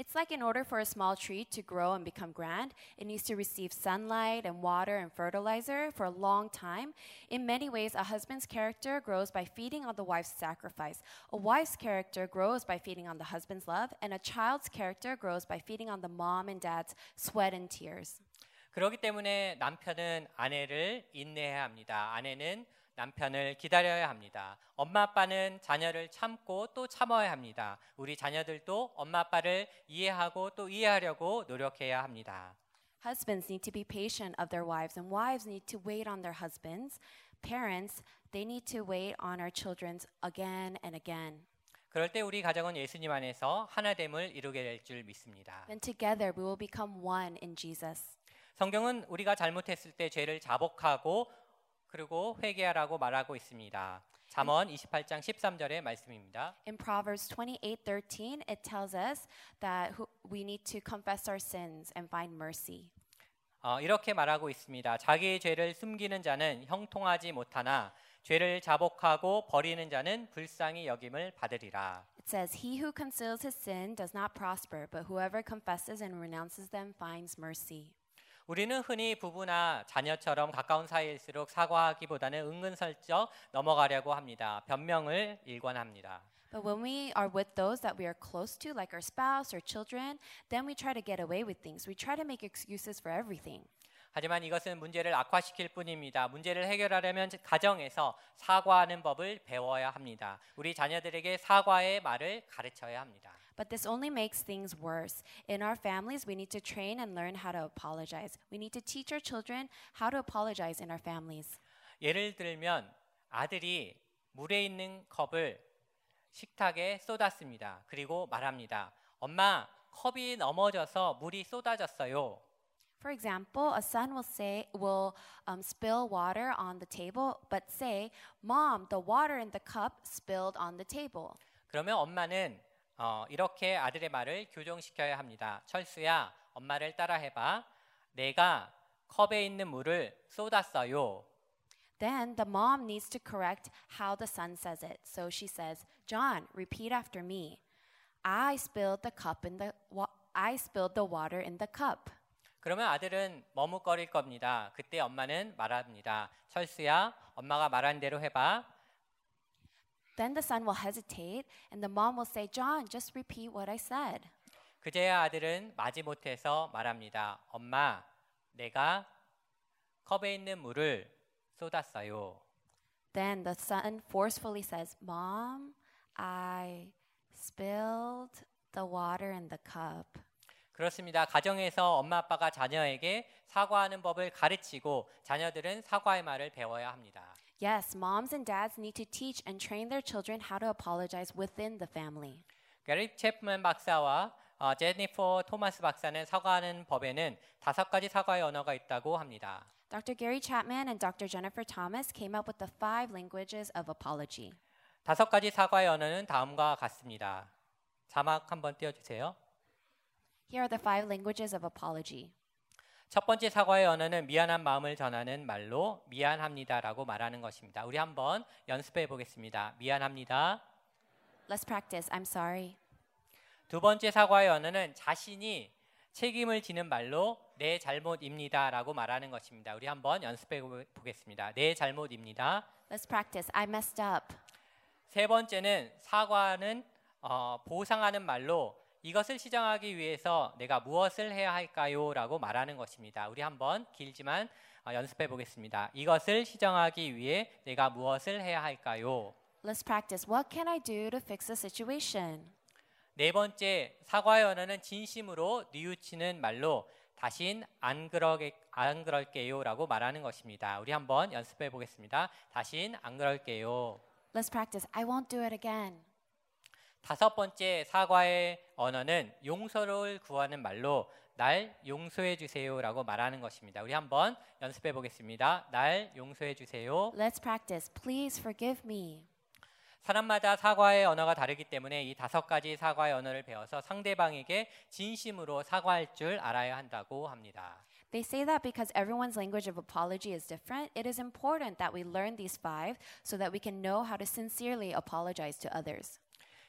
It's like in order for a small tree to grow and become grand, it needs to receive sunlight and water and fertilizer for a long time. In many ways, a husband's character grows by feeding on the wife's sacrifice. A wife's character grows by feeding on the husband's love, and a child's character grows by feeding on the mom and dad's sweat and tears. 그렇기 때문에 남편은 아내를 인내해야 합니다. 아내는 남편을 기다려야 합니다. 엄마 아빠는 자녀를 참고 또 참아야 합니다. 우리 자녀들도 엄마 아빠를 이해하고 또 이해하려고 노력해야 합니다. Husbands need to be patient of their wives, and wives need to wait on their husbands. Parents, they need to wait on our children's again and again. 그럴 때 우리 가정은 예수님 안에서 하나됨을 이루게 될 줄 믿습니다. Then together we will become one in Jesus. 성경은 우리가 잘못했을 때 죄를 자복하고 그리고 회개하라고 말하고 있습니다. 잠언 28장 13절의 말씀입니다. In Proverbs 28:13, it tells us that we need to confess our sins and find mercy. 어, 이렇게 말하고 있습니다. 자기의 죄를 숨기는 자는 형통하지 못하나 죄를 자복하고 버리는 자는 불쌍히 여김을 받으리라. It says, "He who conceals his sin does not prosper, but whoever confesses and renounces them finds mercy." 우리는 흔히 부부나 자녀처럼 가까운 사이일수록 사과하기보다는 은근슬쩍 넘어가려고 합니다. 변명을 일관합니다. But when we are with those that we are close to, like our spouse or children, then we try to get away with things. We try to make excuses for everything. 하지만 이것은 문제를 악화시킬 뿐입니다. 문제를 해결하려면 가정에서 사과하는 법을 배워야 합니다. 우리 자녀들에게 사과의 말을 가르쳐야 합니다. But this only makes things worse. In our families, we need to train and learn how to apologize. We need to teach our children how to apologize in our families. 예를 들면 아들이 물에 있는 컵을 식탁에 쏟았습니다. 그리고 말합니다. 엄마, 컵이 넘어져서 물이 쏟아졌어요. For example, a son will say will um, spill water on the table, but say, "Mom, the water in the cup spilled on the table." 그러면 엄마는 어, 이렇게 아들의 말을 교정시켜야 합니다. 철수야, 엄마를 따라해봐. 내가 컵에 있는 물을 쏟았어요. Then the mom needs to correct how the son says it. So she says, "John, repeat after me. I spilled the cup in the I spilled the water in the cup." 그러면 아들은 머뭇거릴 겁니다. 그때 엄마는 말합니다. 철수야, 엄마가 말한 대로 해봐. Then the son will hesitate, and the mom will say, "John, just repeat what I said." 그제야 아들은 마지못해서 말합니다. 엄마, 내가 컵에 있는 물을 쏟았어요. Then the son forcefully says, "Mom, I spilled the water in the cup." 그렇습니다. 가정에서 엄마 아빠가 자녀에게 사과하는 법을 가르치고 자녀들은 사과의 말을 배워야 합니다. Yes, moms and dads need to teach and train their children how to apologize within the family. 게리 채프맨 박사와 어, 제니퍼 토마스 박사는 사과하는 법에는 다섯 가지 사과의 언어가 있다고 합니다. Dr. Gary Chapman and Dr. Jennifer Thomas came up with the five languages of apology. 다섯 가지 사과의 언어는 다음과 같습니다. 자막 한번 띄워주세요. Here are the five languages of apology. 첫 번째 사과의 언어는 미안한 마음을 전하는 말로 미안합니다라고 말하는 것입니다. 우리 한번 연습해 보겠습니다. 미안합니다. Let's practice. I'm sorry. 두 번째 사과의 언어는 자신이 책임을 지는 말로 내 잘못입니다라고 말하는 것입니다. 우리 한번 연습해 보- 보겠습니다. 내 잘못입니다. Let's practice. I messed up. 세 번째는 사과는 어, 보상하는 말로 이것을 시정하기 위해서 내가 무엇을 해야 할까요?라고 말하는 것입니다. 우리 한번 길지만 어, 연습해 보겠습니다. 이것을 시정하기 위해 내가 무엇을 해야 할까요? Let's practice. What can I do to fix the situation? 네 번째 사과의 언어는 진심으로 뉘우치는 말로 다신 안 그러게 안 그럴게요 라고 말하는 것입니다. 우리 한번 연습해 보겠습니다. 다신 안 그럴게요. Let's practice. I won't do it again. 다섯 번째 사과의 언어는 용서를 구하는 말로 날 용서해 주세요라고 말하는 것입니다. 우리 한번 연습해 보겠습니다. 날 용서해 주세요. Let's practice. Please forgive me. 사람마다 사과의 언어가 다르기 때문에 이 다섯 가지 사과의 언어를 배워서 상대방에게 진심으로 사과할 줄 알아야 한다고 합니다. They say that because everyone's language of apology is different, it is important that we learn these five so that we can know how to sincerely apologize to others.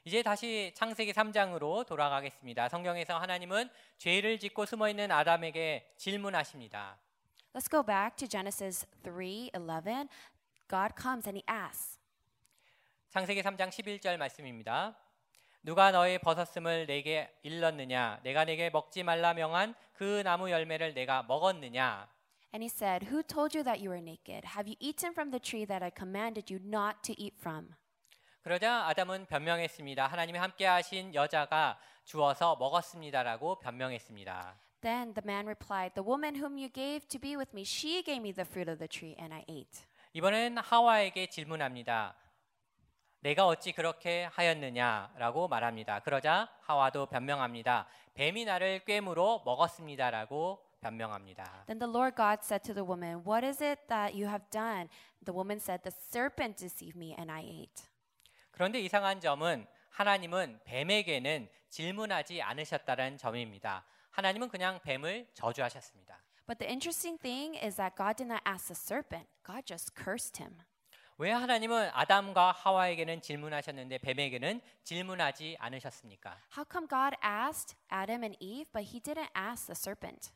이제 다시 창세기 3장으로 돌아가겠습니다. 성경에서 하나님은 죄를 짓고 숨어 있는 아담에게 질문하십니다. Let's go back to Genesis 3:11. God comes and he asks, 창세기 3장 11절 말씀입니다. 누가 너의 벗었음을 내게 일렀느냐? 내가 내게 먹지 말라 명한 그 나무 열매를 내가 먹었느냐? and he said, "Who told you that you were naked? Have you eaten from the tree that I commanded you not to eat from?" 그러자 아담은 변명했습니다. 하나님이 함께 하신 여자가 주어서 먹었습니다라고 변명했습니다. Then the man replied, "The woman whom you gave to be with me, she gave me the fruit of the tree and I ate." 이번엔 하와에게 질문합니다. 내가 어찌 그렇게 하였느냐라고 말합니다. 그러자 하와도 변명합니다. 뱀이 나를 꾀무로 먹었습니다라고 변명합니다. Then the Lord God said to the woman, "What is it that you have done?" The woman said, "The serpent deceived me and I ate." 그런데 이상한 점은 하나님은 뱀에게는 질문하지 않으셨다는 점입니다. 하나님은 그냥 뱀을 저주하셨습니다. But the interesting thing is that God did not ask the serpent. God just cursed him. 왜 하나님은 아담과 하와에게는 질문하셨는데 뱀에게는 질문하지 않으셨습니까? How come God asked Adam and Eve, but he didn't ask the serpent?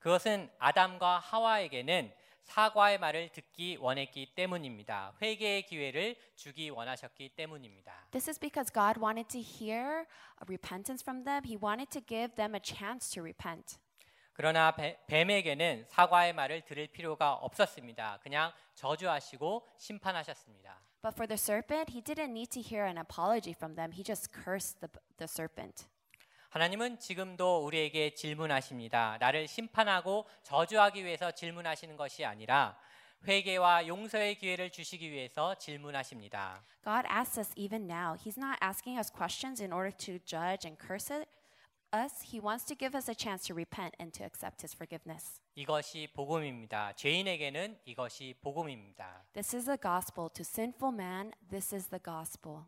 그것은 아담과 하와에게는 사과의 말을 듣기 원했기 때문입니다. 회개의 기회를 주기 원하셨기 때문입니다. This is because God wanted to hear repentance from them. He wanted to give them a chance to repent. 그러나 뱀- 뱀에게는 사과의 말을 들을 필요가 없었습니다. 그냥 저주하시고 심판하셨습니다. But for the serpent, he didn't need to hear an apology from them. He just cursed the, the serpent. 하나님은 지금도 우리에게 질문하십니다. 나를 심판하고 저주하기 위해서 질문하시는 것이 아니라 회개와 용서의 기회를 주시기 위해서 질문하십니다. God asks us even now. He's not asking us questions in order to judge and curse us. He wants to give us a chance to repent and to accept His forgiveness. 이것이 복음입니다. 죄인에게는 이것이 복음입니다. This is the gospel. To sinful man, this is the gospel.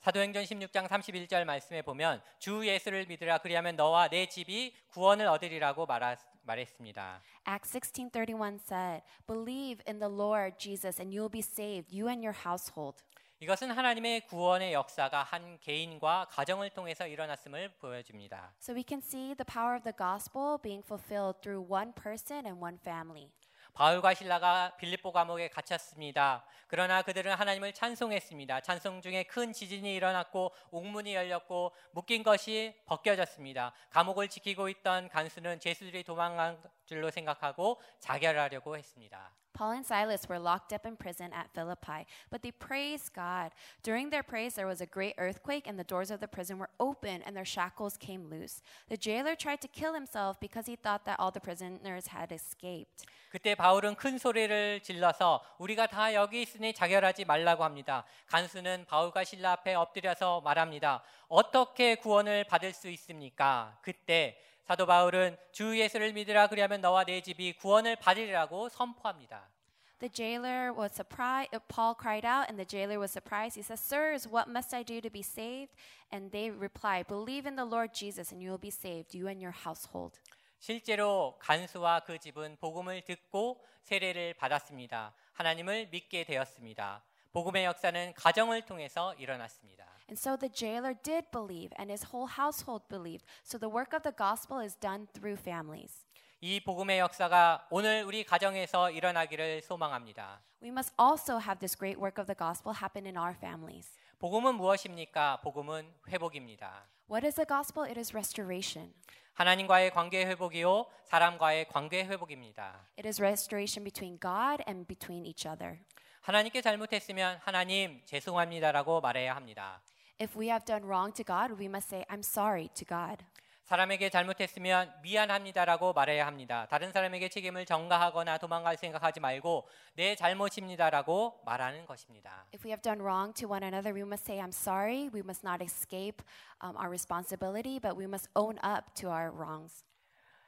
사도행전 16장 31절 말씀에 보면 주 예수를 믿으라 그리하면 너와 내 집이 구원을 얻으리라고 말하, 말했습니다. Acts 16:31 said, "Believe in the Lord Jesus and you will be saved, you and your household." 이것은 하나님의 구원의 역사가 한 개인과 가정을 통해서 일어났음을 보여줍니다. So we can see the power of the gospel being fulfilled through one person and one family. 바울과 신라가 빌립보 감옥에 갇혔습니다. 그러나 그들은 하나님을 찬송했습니다. 찬송 중에 큰 지진이 일어났고 옥문이 열렸고 묶인 것이 벗겨졌습니다. 감옥을 지키고 있던 간수는 죄수들이 도망간 줄로 생각하고 자결하려고 했습니다. Paul and Silas were locked up in prison at Philippi, but they praised God. During their praise, there was a great earthquake, and the doors of the prison were open, and their shackles came loose. The jailer tried to kill himself because he thought that all the prisoners had escaped. 그때 바울은 큰 소리를 질러서 우리가 다 여기 있으니 자결하지 말라고 합니다. 간수는 바울과 신라 앞에 엎드려서 말합니다. 어떻게 구원을 받을 수 있습니까? 그때 사도 바울은 주 예수를 믿으라 그리하면 너와 내 집이 구원을 받으리라고 선포합니다. The jailer was surprised. Paul cried out, and the jailer was surprised. He says, Sirs, what must I do to be saved? And they replied, Believe in the Lord Jesus, and you will be saved, you and your household. 실제로 간수와 그 집은 복음을 듣고 세례를 받았습니다. 하나님을 믿게 되었습니다. 복음의 역사는 가정을 통해서 일어났습니다. And so the jailer did believe, and his whole household believed. So the work of the gospel is done through families. 이 복음의 역사가 오늘 우리 가정에서 일어나기를 소망합니다. We must also have this great work of the gospel happen in our families. 복음은 무엇입니까? 복음은 회복입니다. What is the gospel? It is restoration. 하나님과의 관계 회복이요, 사람과의 관계 회복입니다. It is restoration between God and between each other. 하나님께 잘못했으면 하나님 죄송합니다라고 말해야 합니다. If we have done wrong to God, we must say, I'm sorry to God. 사람에게 잘못했으면 미안합니다라고 말해야 합니다. 다른 사람에게 책임을 전가하거나 도망갈 생각하지 말고 내 잘못입니다라고 말하는 것입니다. If we have done wrong to one another, we must say, I'm sorry. We must not escape um, our responsibility, but we must own up to our wrongs.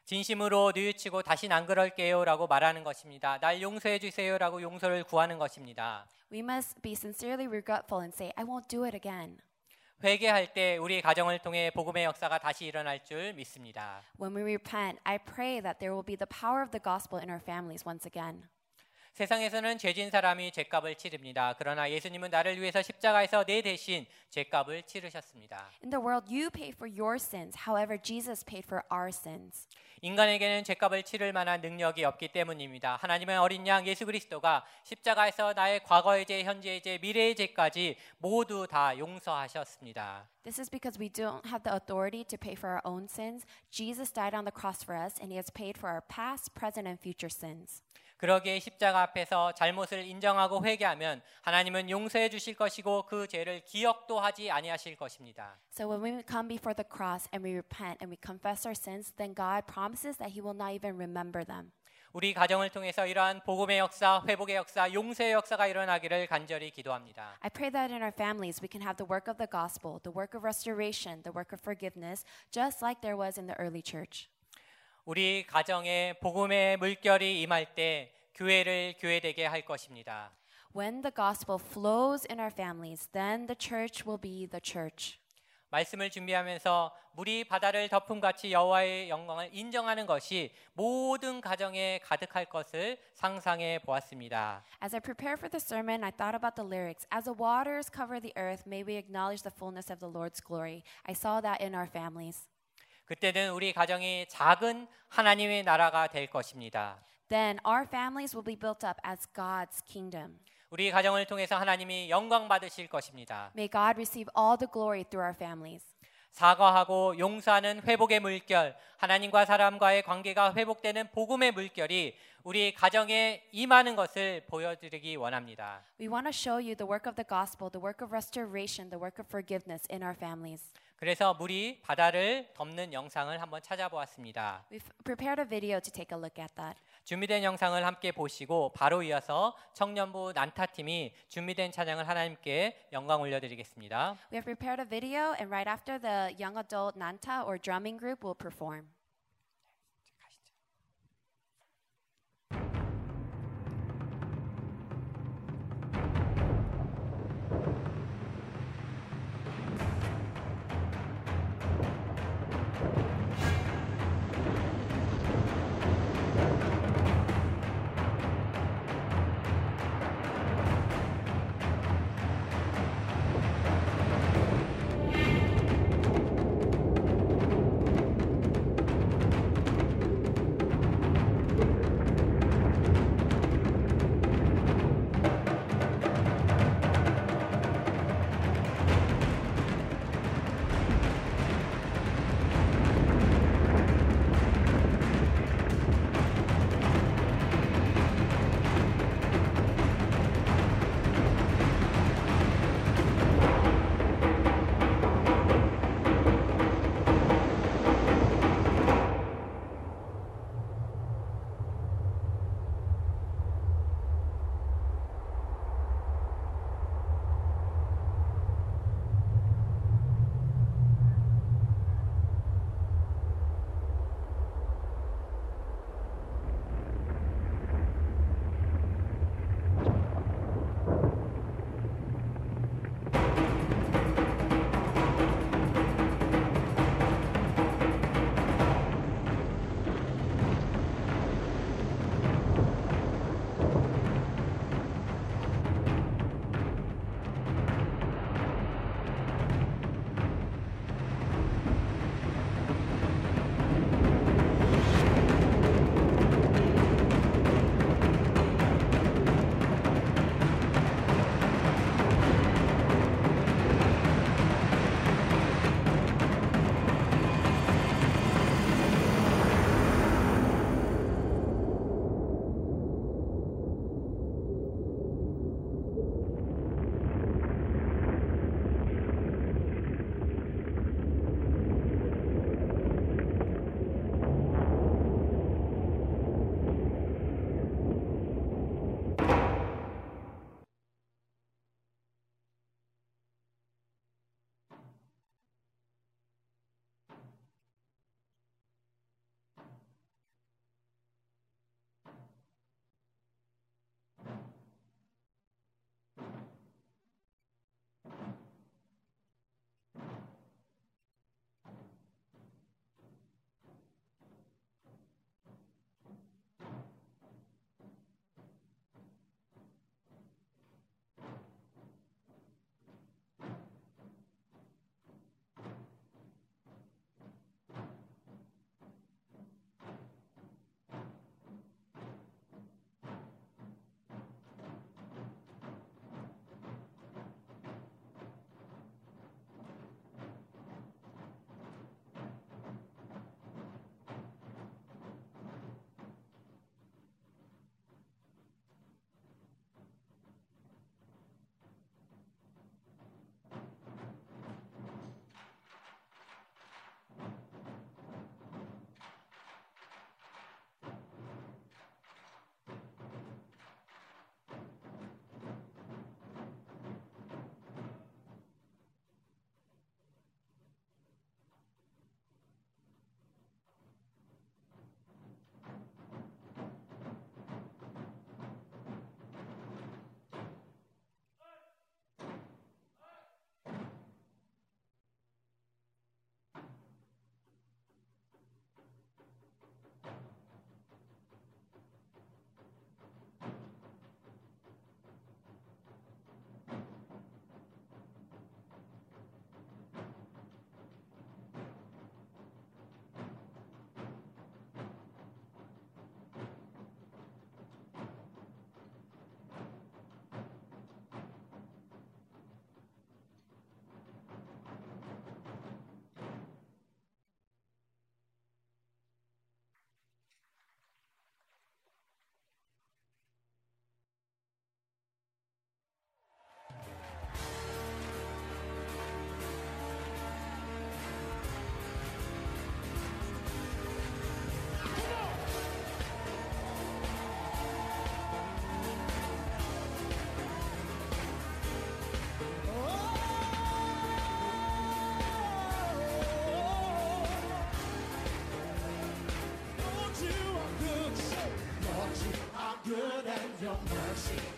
진심으로 뉘우치고 다신 안 그럴게요라고 말하는 것입니다. 날 용서해 주세요라고 용서를 구하는 것입니다. We must be sincerely regretful and say, I won't do it again. 회개할 때 우리 가정을 통해 복음의 역사가 다시 일어날 줄 믿습니다. When we repent, I pray that there will be the power of the gospel in our families once again. 세상에서는 죄진 사람이 죄값을 치릅니다. 그러나 예수님은 나를 위해서 십자가에서 내 대신 죄값을 치르셨습니다. In the world, you pay for your sins. However, Jesus paid for our sins. 인간에게는 죄값을 치를 만한 능력이 없기 때문입니다. 하나님의 어린 양 예수 그리스도가 십자가에서 나의 과거의 죄, 현재의 죄, 미래의 죄까지 모두 다 용서하셨습니다. This is because we don't have the authority to pay for our own sins. Jesus died on the cross for us, and he has paid for our past, present, and future sins. 그러기에 십자가 앞에서 잘못을 인정하고 회개하면 하나님은 용서해 주실 것이고 그 죄를 기억도 하지 아니하실 것입니다. So when we come before the cross and we repent and we confess our sins, then God promises that he will not even remember them. 우리 가정을 통해서 이러한 복음의 역사, 회복의 역사, 용서의 역사가 일어나기를 간절히 기도합니다. I pray that in our families we can have the work of the gospel, the work of restoration, the work of forgiveness, just like there was in the early church. 우리 가정에 복음의 물결이 임할 때 교회를 교회되게 할 것입니다. When the gospel flows in our families, then the church will be the church. 말씀을 준비하면서 물이 바다를 덮음 같이 여호와의 영광을 인정하는 것이 모든 가정에 가득할 것을 상상해 보았습니다. As I prepare for the sermon, I thought about the lyrics. As the waters cover the earth, may we acknowledge the fullness of the Lord's glory. I saw that in our families. 그때는 우리 가정이 작은 하나님의 나라가 될 것입니다. Then our families will be built up as God's kingdom. 우리 가정을 통해서 하나님이 영광 받으실 것입니다. May God receive all the glory through our families. 사과하고 용서하는 회복의 물결, 하나님과 사람과의 관계가 회복되는 복음의 물결이 우리 가정에 임하는 것을 보여드리기 원합니다. We want to show you the work of the gospel, the work of restoration, the work of forgiveness in our families. 그래서 물이 바다를 덮는 영상을 한번 찾아보았습니다. We've prepared a video to take a look at that. 준비된 영상을 함께 보시고 바로 이어서 청년부 난타팀이 준비된 찬양을 하나님께 영광 올려드리겠습니다. We have prepared a video, and right after the young adult Nanta or drumming group will perform.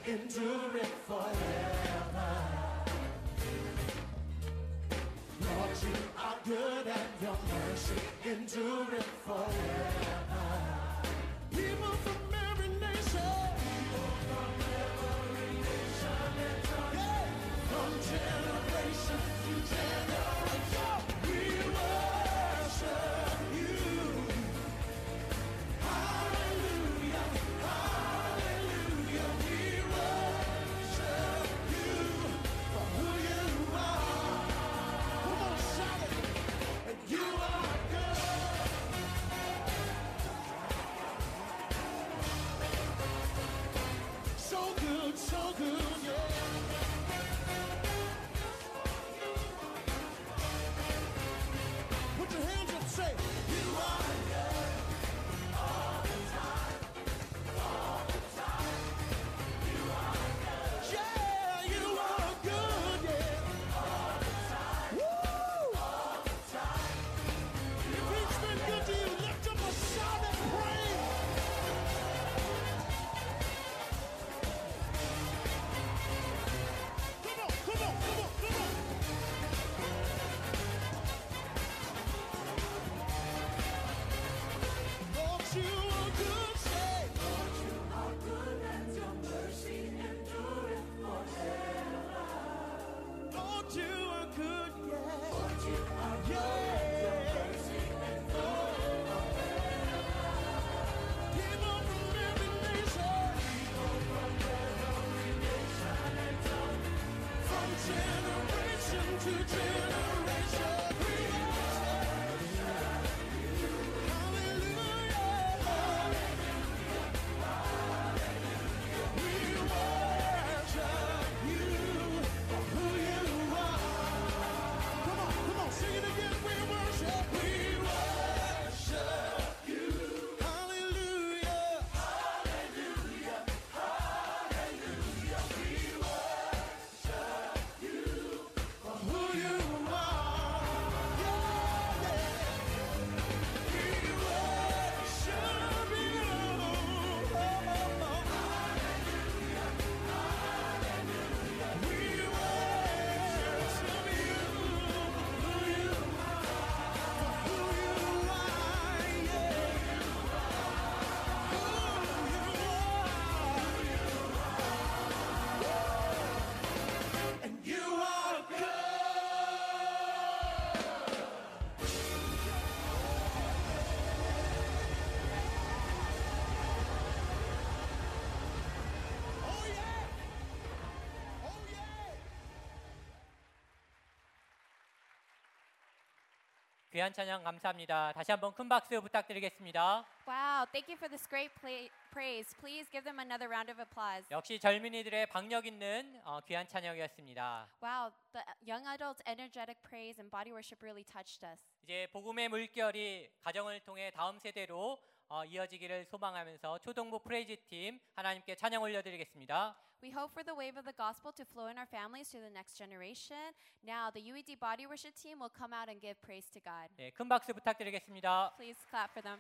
Endureth forever. Lord, you are good and your mercy endureth forever. 귀한 찬양 감사합니다. 다시 한번 큰 박수 부탁드리겠습니다. Wow, thank you for this great play- praise. Please give them another round of applause. 역시 젊은이들의 박력 있는 어, 귀한 찬양이었습니다. Wow, the young adults' energetic praise and body worship really touched us. 이제 복음의 물결이 가정을 통해 다음 세대로 어, 이어지기를 소망하면서 초동부 프레이즈 팀 하나님께 찬양 올려드리겠습니다. We hope for the wave of the gospel to flow in our families to the next generation. Now, the UED body worship team will come out and give praise to God. 네, 큰 박수 부탁드리겠습니다. Please clap for them.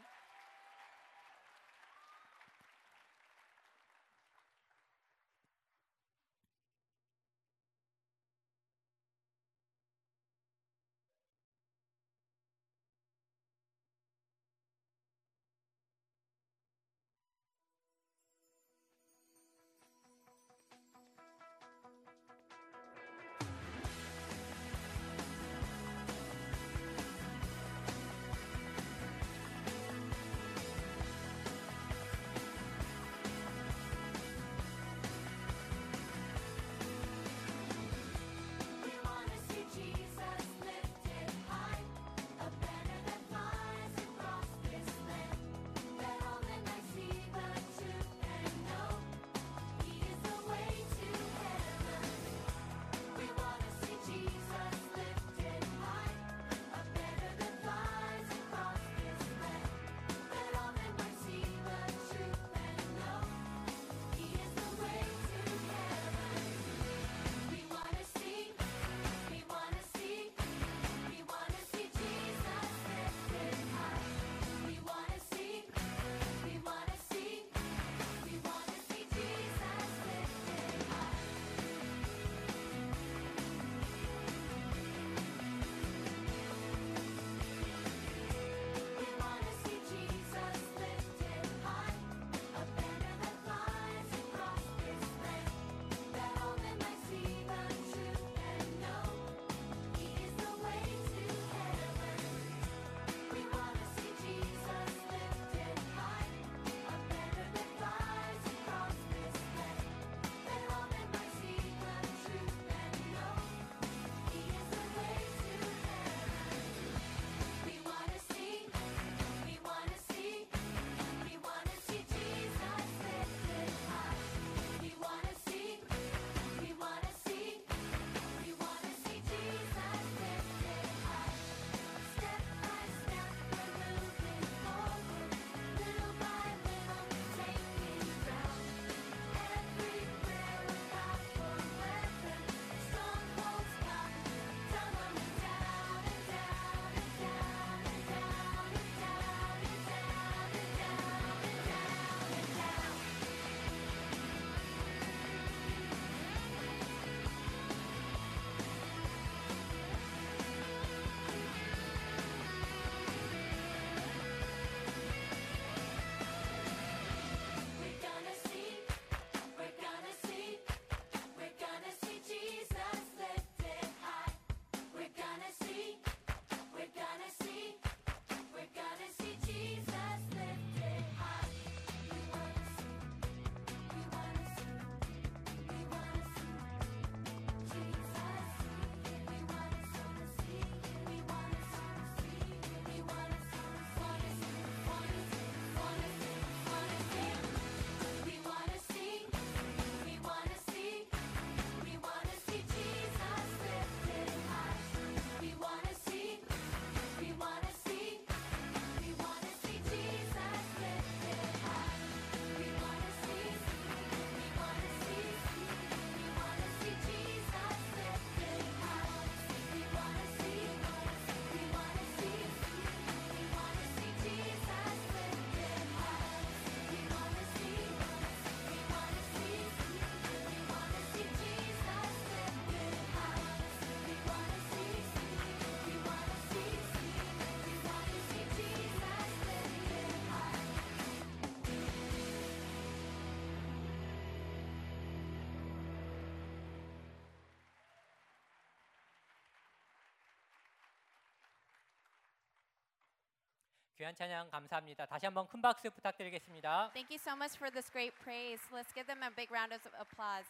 귀한 찬양 감사합니다. 다시 한번 큰 박수 부탁드리겠습니다. Thank you so much for this great praise. Let's give them a big round of applause.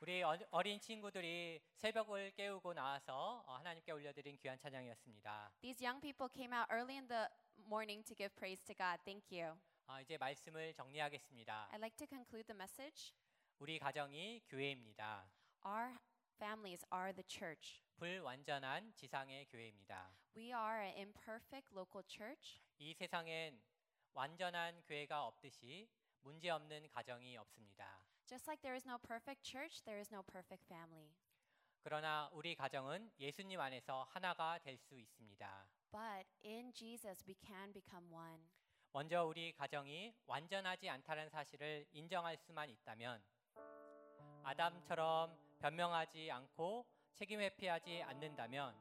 우리 어- 어린 친구들이 새벽을 깨우고 나와서 어, 하나님께 올려드린 귀한 찬양이었습니다. These young people came out early in the morning to give praise to God. Thank you. 아, 이제 말씀을 정리하겠습니다. I'd like to conclude the message. 우리 가정이 교회입니다. Our families are the church. 불완전한 지상의 교회입니다. We are an imperfect local church. 이 세상엔 완전한 교회가 없듯이 문제 없는 가정이 없습니다. Just like there is no perfect church, there is no perfect family. 그러나 우리 가정은 예수님 안에서 하나가 될 수 있습니다. But in Jesus, we can become one. 먼저 우리 가정이 완전하지 않다는 사실을 인정할 수만 있다면 아담처럼 변명하지 않고 책임 회피하지 않는다면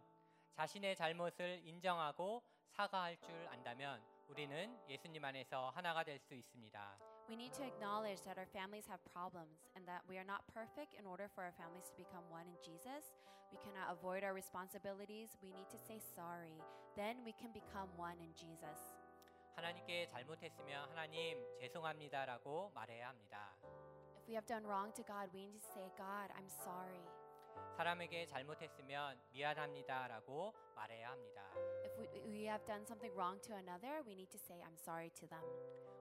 자신의 잘못을 인정하고 사과할 줄 안다면 우리는 예수님 안에서 하나가 될 수 있습니다. We need to acknowledge that our families have problems and that we are not perfect in order for our families to become one in Jesus. We cannot avoid our responsibilities. We need to say sorry. Then we can become one in Jesus. 하나님께 잘못했으면 하나님 죄송합니다라고 말해야 합니다. If we have done wrong to God, we need to say, God, I'm sorry. 사람에게 잘못했으면 미안합니다라고 말해야 합니다. If we, we have done something wrong to another, we need to say, I'm sorry to them.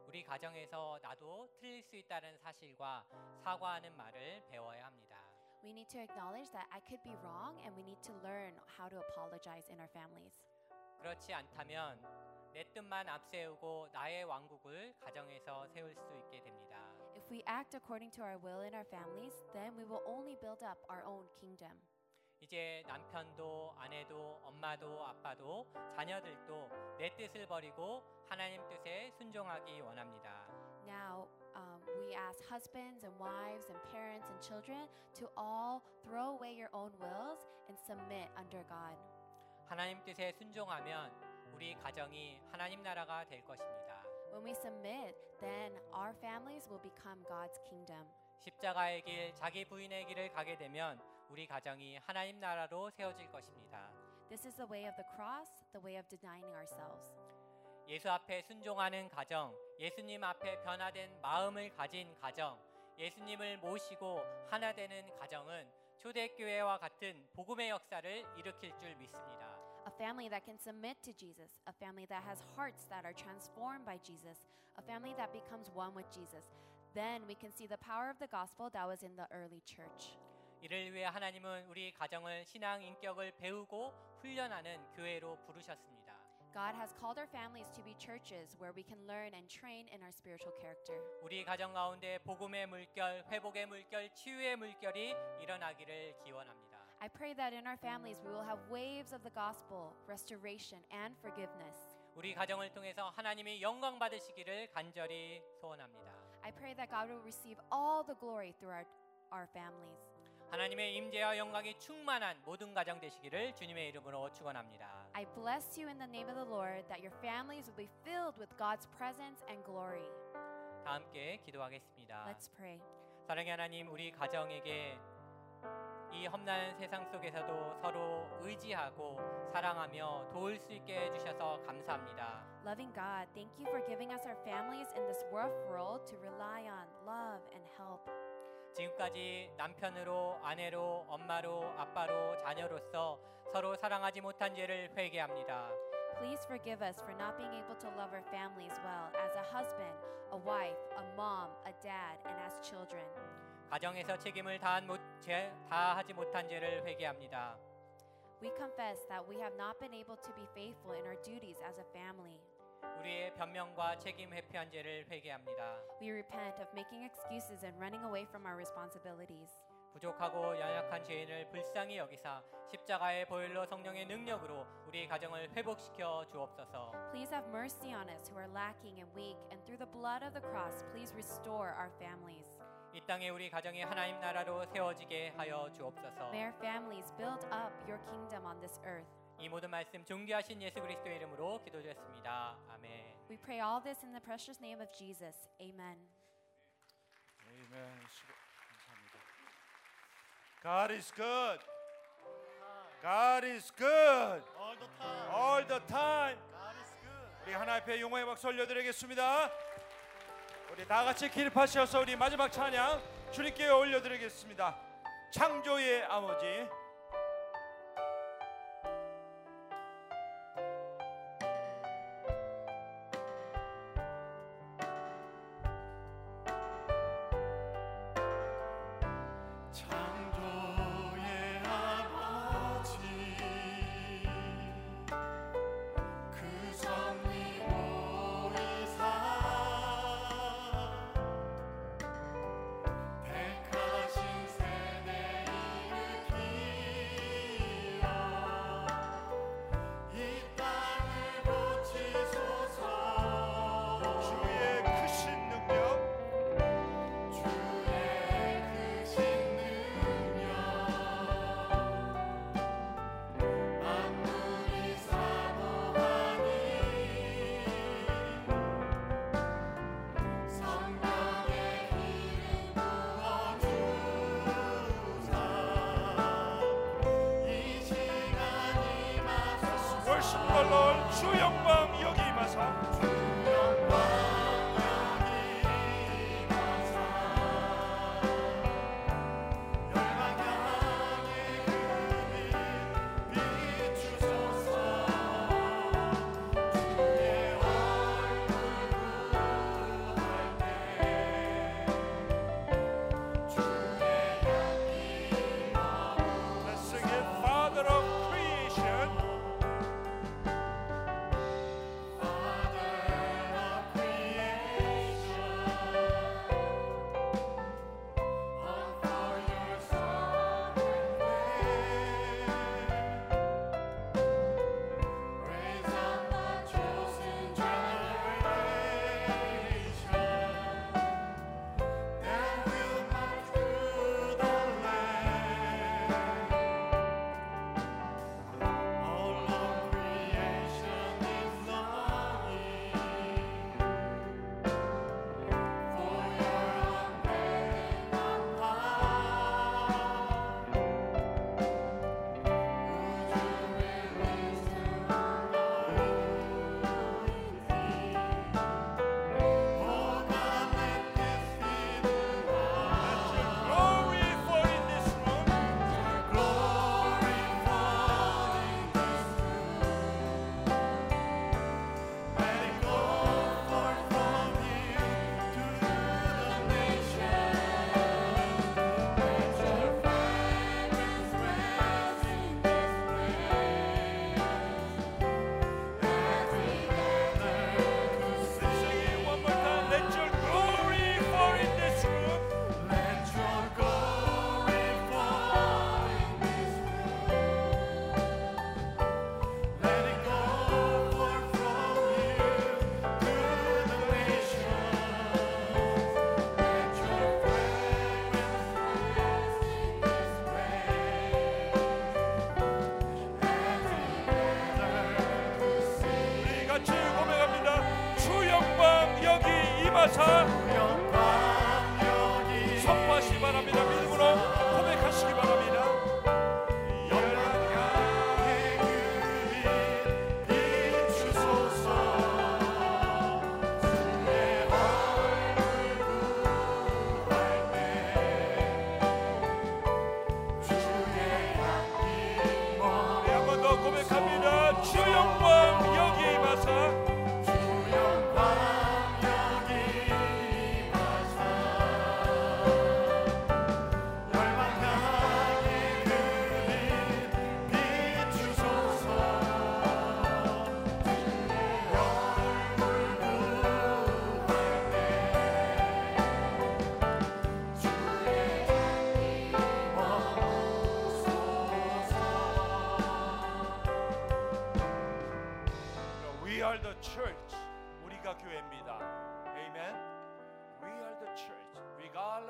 우리 가정에서 나도 틀릴 수 있다는 사실과 사과하는 말을 배워야 합니다. We need to acknowledge that I could be wrong and we need to learn how to apologize in our families. 그렇지 않다면 내 뜻만 앞세우고 나의 왕국을 가정에서 세울 수 있게 됩니다. If we act according to our will in our families, then we will only build up our own kingdom. 이제 남편도 아내도 엄마도 아빠도 자녀들도 내 뜻을 버리고 하나님 뜻에 순종하기 원합니다. Now, um, we ask husbands and wives and parents and children to all throw away your own wills and submit under God. 하나님 뜻에 순종하면 우리 가정이 하나님 나라가 될 것입니다. When we submit, then our families will become God's kingdom. 십자가의 길, 자기 부인의 길을 가게 되면 우리 가정이 하나님 나라로 세워질 것입니다. This is the way of the cross, the way of denying ourselves. 예수 앞에 순종하는 가정, 예수님 앞에 변화된 마음을 가진 가정, 예수님을 모시고 하나 되는 가정은 초대교회와 같은 복음의 역사를 일으킬 줄 믿습니다. A family that can submit to Jesus, a family that has hearts that are transformed by Jesus, a family that becomes one with Jesus. Then we can see the power of the gospel that was in the early church. 이를 위해 하나님은 우리 가정을 신앙 인격을 배우고 훈련하는 교회로 부르셨습니다. God has called our families to be churches where we can learn and train in our spiritual character. 우리 가정 가운데 복음의 물결, 회복의 물결, 치유의 물결이 일어나기를 기원합니다. I pray that in our families we will have waves of the gospel, restoration, and forgiveness. 우리 가정을 통해서 하나님이 영광 받으시기를 간절히 소원합니다. I pray that God will receive all the glory through our, our families. 하나님의 임재와 영광이 충만한 모든 가정 되시기를 주님의 이름으로 축원합니다. I bless you in the name of the Lord that your families will be filled with God's presence and glory. 다 함께 기도하겠습니다. Let's pray. 사랑의 하나님, 우리 가정에게 이 험난한 세상 속에서도 서로 의지하고 사랑하며 도울 수 있게 해주셔서 감사합니다. Loving God, thank you for giving us our families in this rough world to rely on, love, and help. 지금까지 남편으로, 아내로, 엄마로, 아빠로, 자녀로서 서로 사랑하지 못한 죄를 회개합니다. Please forgive us for not being able to love our families well as a husband, a wife, a mom, a dad, and as children. 가정에서 책임을 다한 못, 죄, 다하지 못한 죄를 회개합니다. We confess that we have not been able to be faithful in our duties as a family. 우리의 변명과 책임 회피한 죄를 회개합니다. We repent of making excuses and running away from our responsibilities. 부족하고 연약한 죄인을 불쌍히 여기사 십자가의 보혈로 성령의 능력으로 우리 가정을 회복시켜 주옵소서. Please have mercy on us who are lacking and weak, and through the blood of the cross, please restore our families. 이 땅에 우리 가정이 하나님 나라로 세워지게 하여 주옵소서. May our families build up your kingdom on this earth. 이 모든 말씀 존귀하신 예수 그리스도의 이름으로 기도드렸습니다. 아멘. We pray all this in the precious name of Jesus. Amen. Amen. 감사합니다. God is good. God is good. All the time. All the time. God is good. 우리 하나 앞에 용호의 박수 올려드리겠습니다. 우리 다 같이 길파셔서 우리 마지막 찬양 주님께 올려드리겠습니다. 창조의 아버지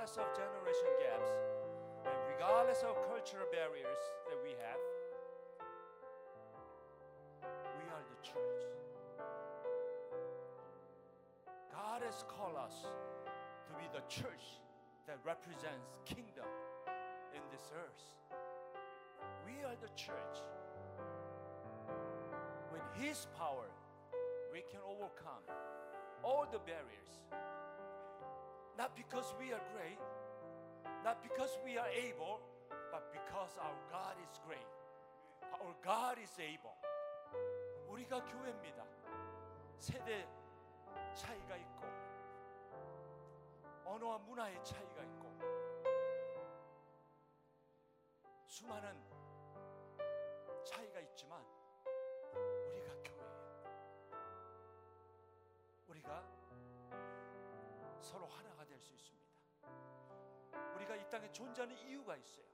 regardless of generation gaps, and regardless of cultural barriers that we have, we are the church. God has called us to be the church that represents kingdom in this earth. We are the church. With His power, we can overcome all the barriers Not because we are great, not because we are able, but because our God is great. Our God is able. 우리가 교회입니다. 세대 차이가 있고 언어와 문화의 차이가 있고 수많은 차이가 있지만 우리가 교회예요. 우리가 서로 하나가 될 수 있습니다. 우리가 이 땅에 존재하는 이유가 있어요.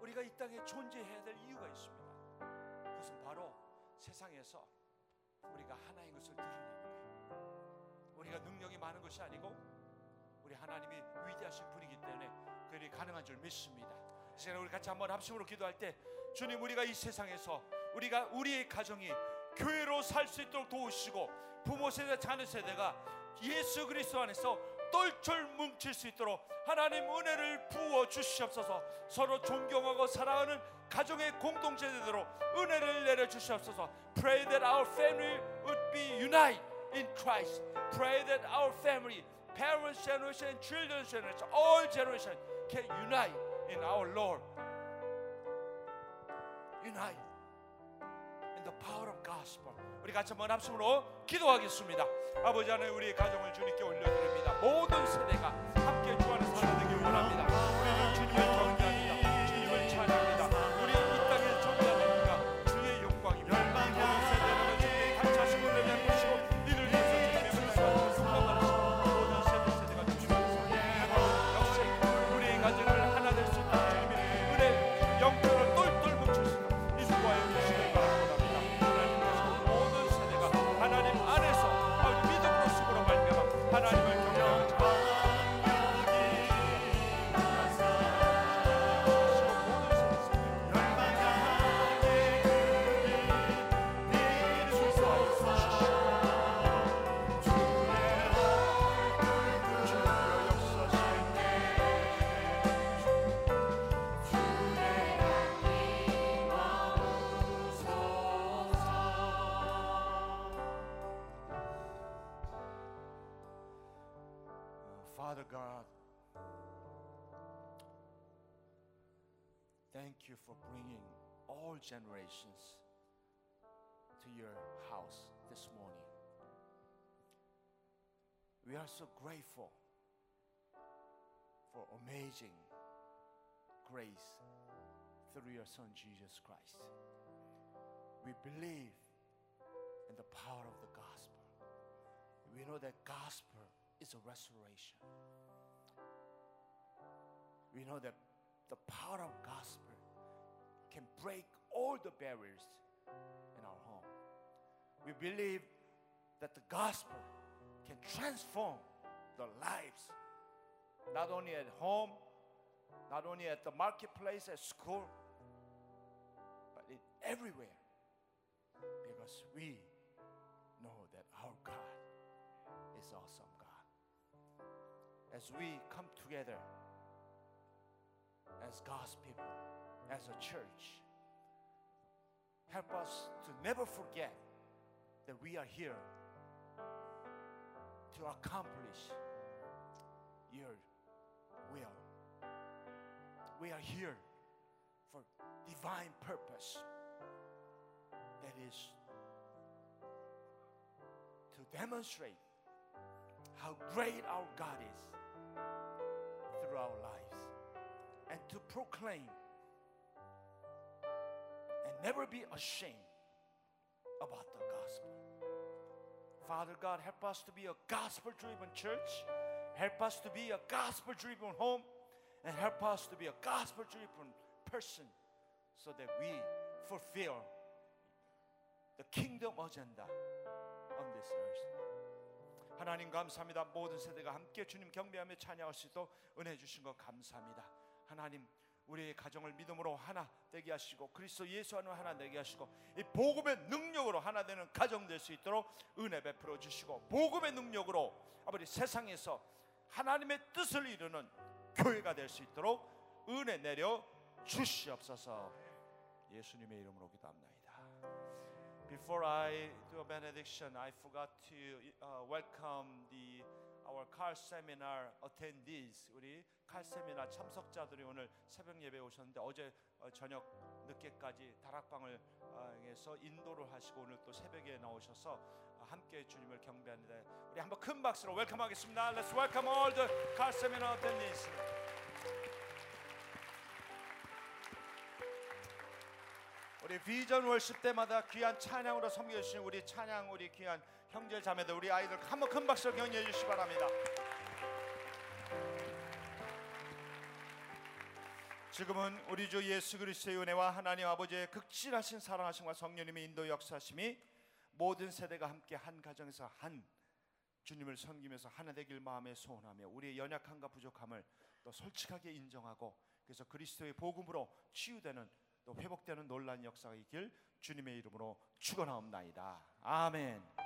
우리가 이 땅에 존재해야 될 이유가 있습니다. 그것은 바로 세상에서 우리가 하나인 것을 드러내는 거예요. 우리가 능력이 많은 것이 아니고 우리 하나님이 위대하신 분이기 때문에 그들이 가능한 줄 믿습니다. 시간에 우리 같이 한번 합심으로 기도할 때 주님 우리가 이 세상에서 우리가 우리의 가정이 교회로 살 수 있도록 도우시고 부모 세대 자녀 세대가 예수 그리스도 안에서 똘똘 뭉칠 수 있도록 하나님 은혜를 부어 주시옵소서 서로 존경하고 사랑하는 가정의 공동체대로 은혜를 내려 주시옵소서 Pray that our family would be united in Christ Pray that our family parents generation children's generation all generation can unite in our Lord unite in the power of gospel. 우리 같이 한번 합심으로 기도하겠습니다. 아버지 하나님 우리의 가정을 주님께 올려드립니다. 모든 세대가 함께 주 안에서 하나 되길 원합니다. All generations to your house this morning. We are so grateful for amazing grace through your Son Jesus Christ. We believe in the power of the gospel. We know that gospel is a restoration. We know that the power of gospel can break all the barriers in our home. We believe that the gospel can transform the lives, not only at home, not only at the marketplace, at school, but in everywhere. Because we know that our God is awesome God. As we come together as God's people, as a church, help us to never forget that we are here to accomplish your will. We are here for divine purpose that is to demonstrate how great our God is through our lives and to proclaim and never be ashamed about the gospel. Father God, help us to be a gospel driven church, help us to be a gospel driven home, and help us to be a gospel driven person so that we fulfill the kingdom agenda on this earth. 하나님 감사합니다. 모든 세대가 함께 주님 경배하며 찬양할 수 있도록 은혜 주신 것 감사합니다. 하나님 우리의 가정을 믿음으로 하나 되게 하시고 그리스도 예수 안으로 하나 되게 하시고 이 복음의 능력으로 하나 되는 가정 될 수 있도록 은혜 베풀어 주시고 복음의 능력으로 아버지 세상에서 하나님의 뜻을 이루는 교회가 될 수 있도록 은혜 내려 주시옵소서. 예수님의 이름으로 기도합니다. Before I do a benediction, I forgot to uh, welcome the our car seminar attendees. 우리 칼 세미나 참석자들이 오늘 새벽 예배 오셨는데 어제 어, 저녁 늦게까지 다락방을 어, 인도를 하시고 오늘 또 새벽에 나오셔서 어, 함께 주님을 경배하는데 우리 한번 큰 박수로 웰컴하겠습니다. Let's welcome all the car seminar attendees. 우리 비전 월십 때마다 귀한 찬양으로 섬겨주신 우리 찬양 우리 귀한 형제 자매들 우리 아이들 한번 큰 박수로 격려해 주시기 바랍니다. 지금은 우리 주 예수 그리스도의 은혜와 하나님 아버지의 극진하신 사랑하심과 성령님의 인도 역사심이 모든 세대가 함께 한 가정에서 한 주님을 섬기면서 하나 되길 마음에 소원하며 우리의 연약함과 부족함을 또 솔직하게 인정하고 그래서 그리스도의 복음으로 치유되는 또 회복되는 놀란 역사가 있길 주님의 이름으로 축원하옵나이다. 아멘.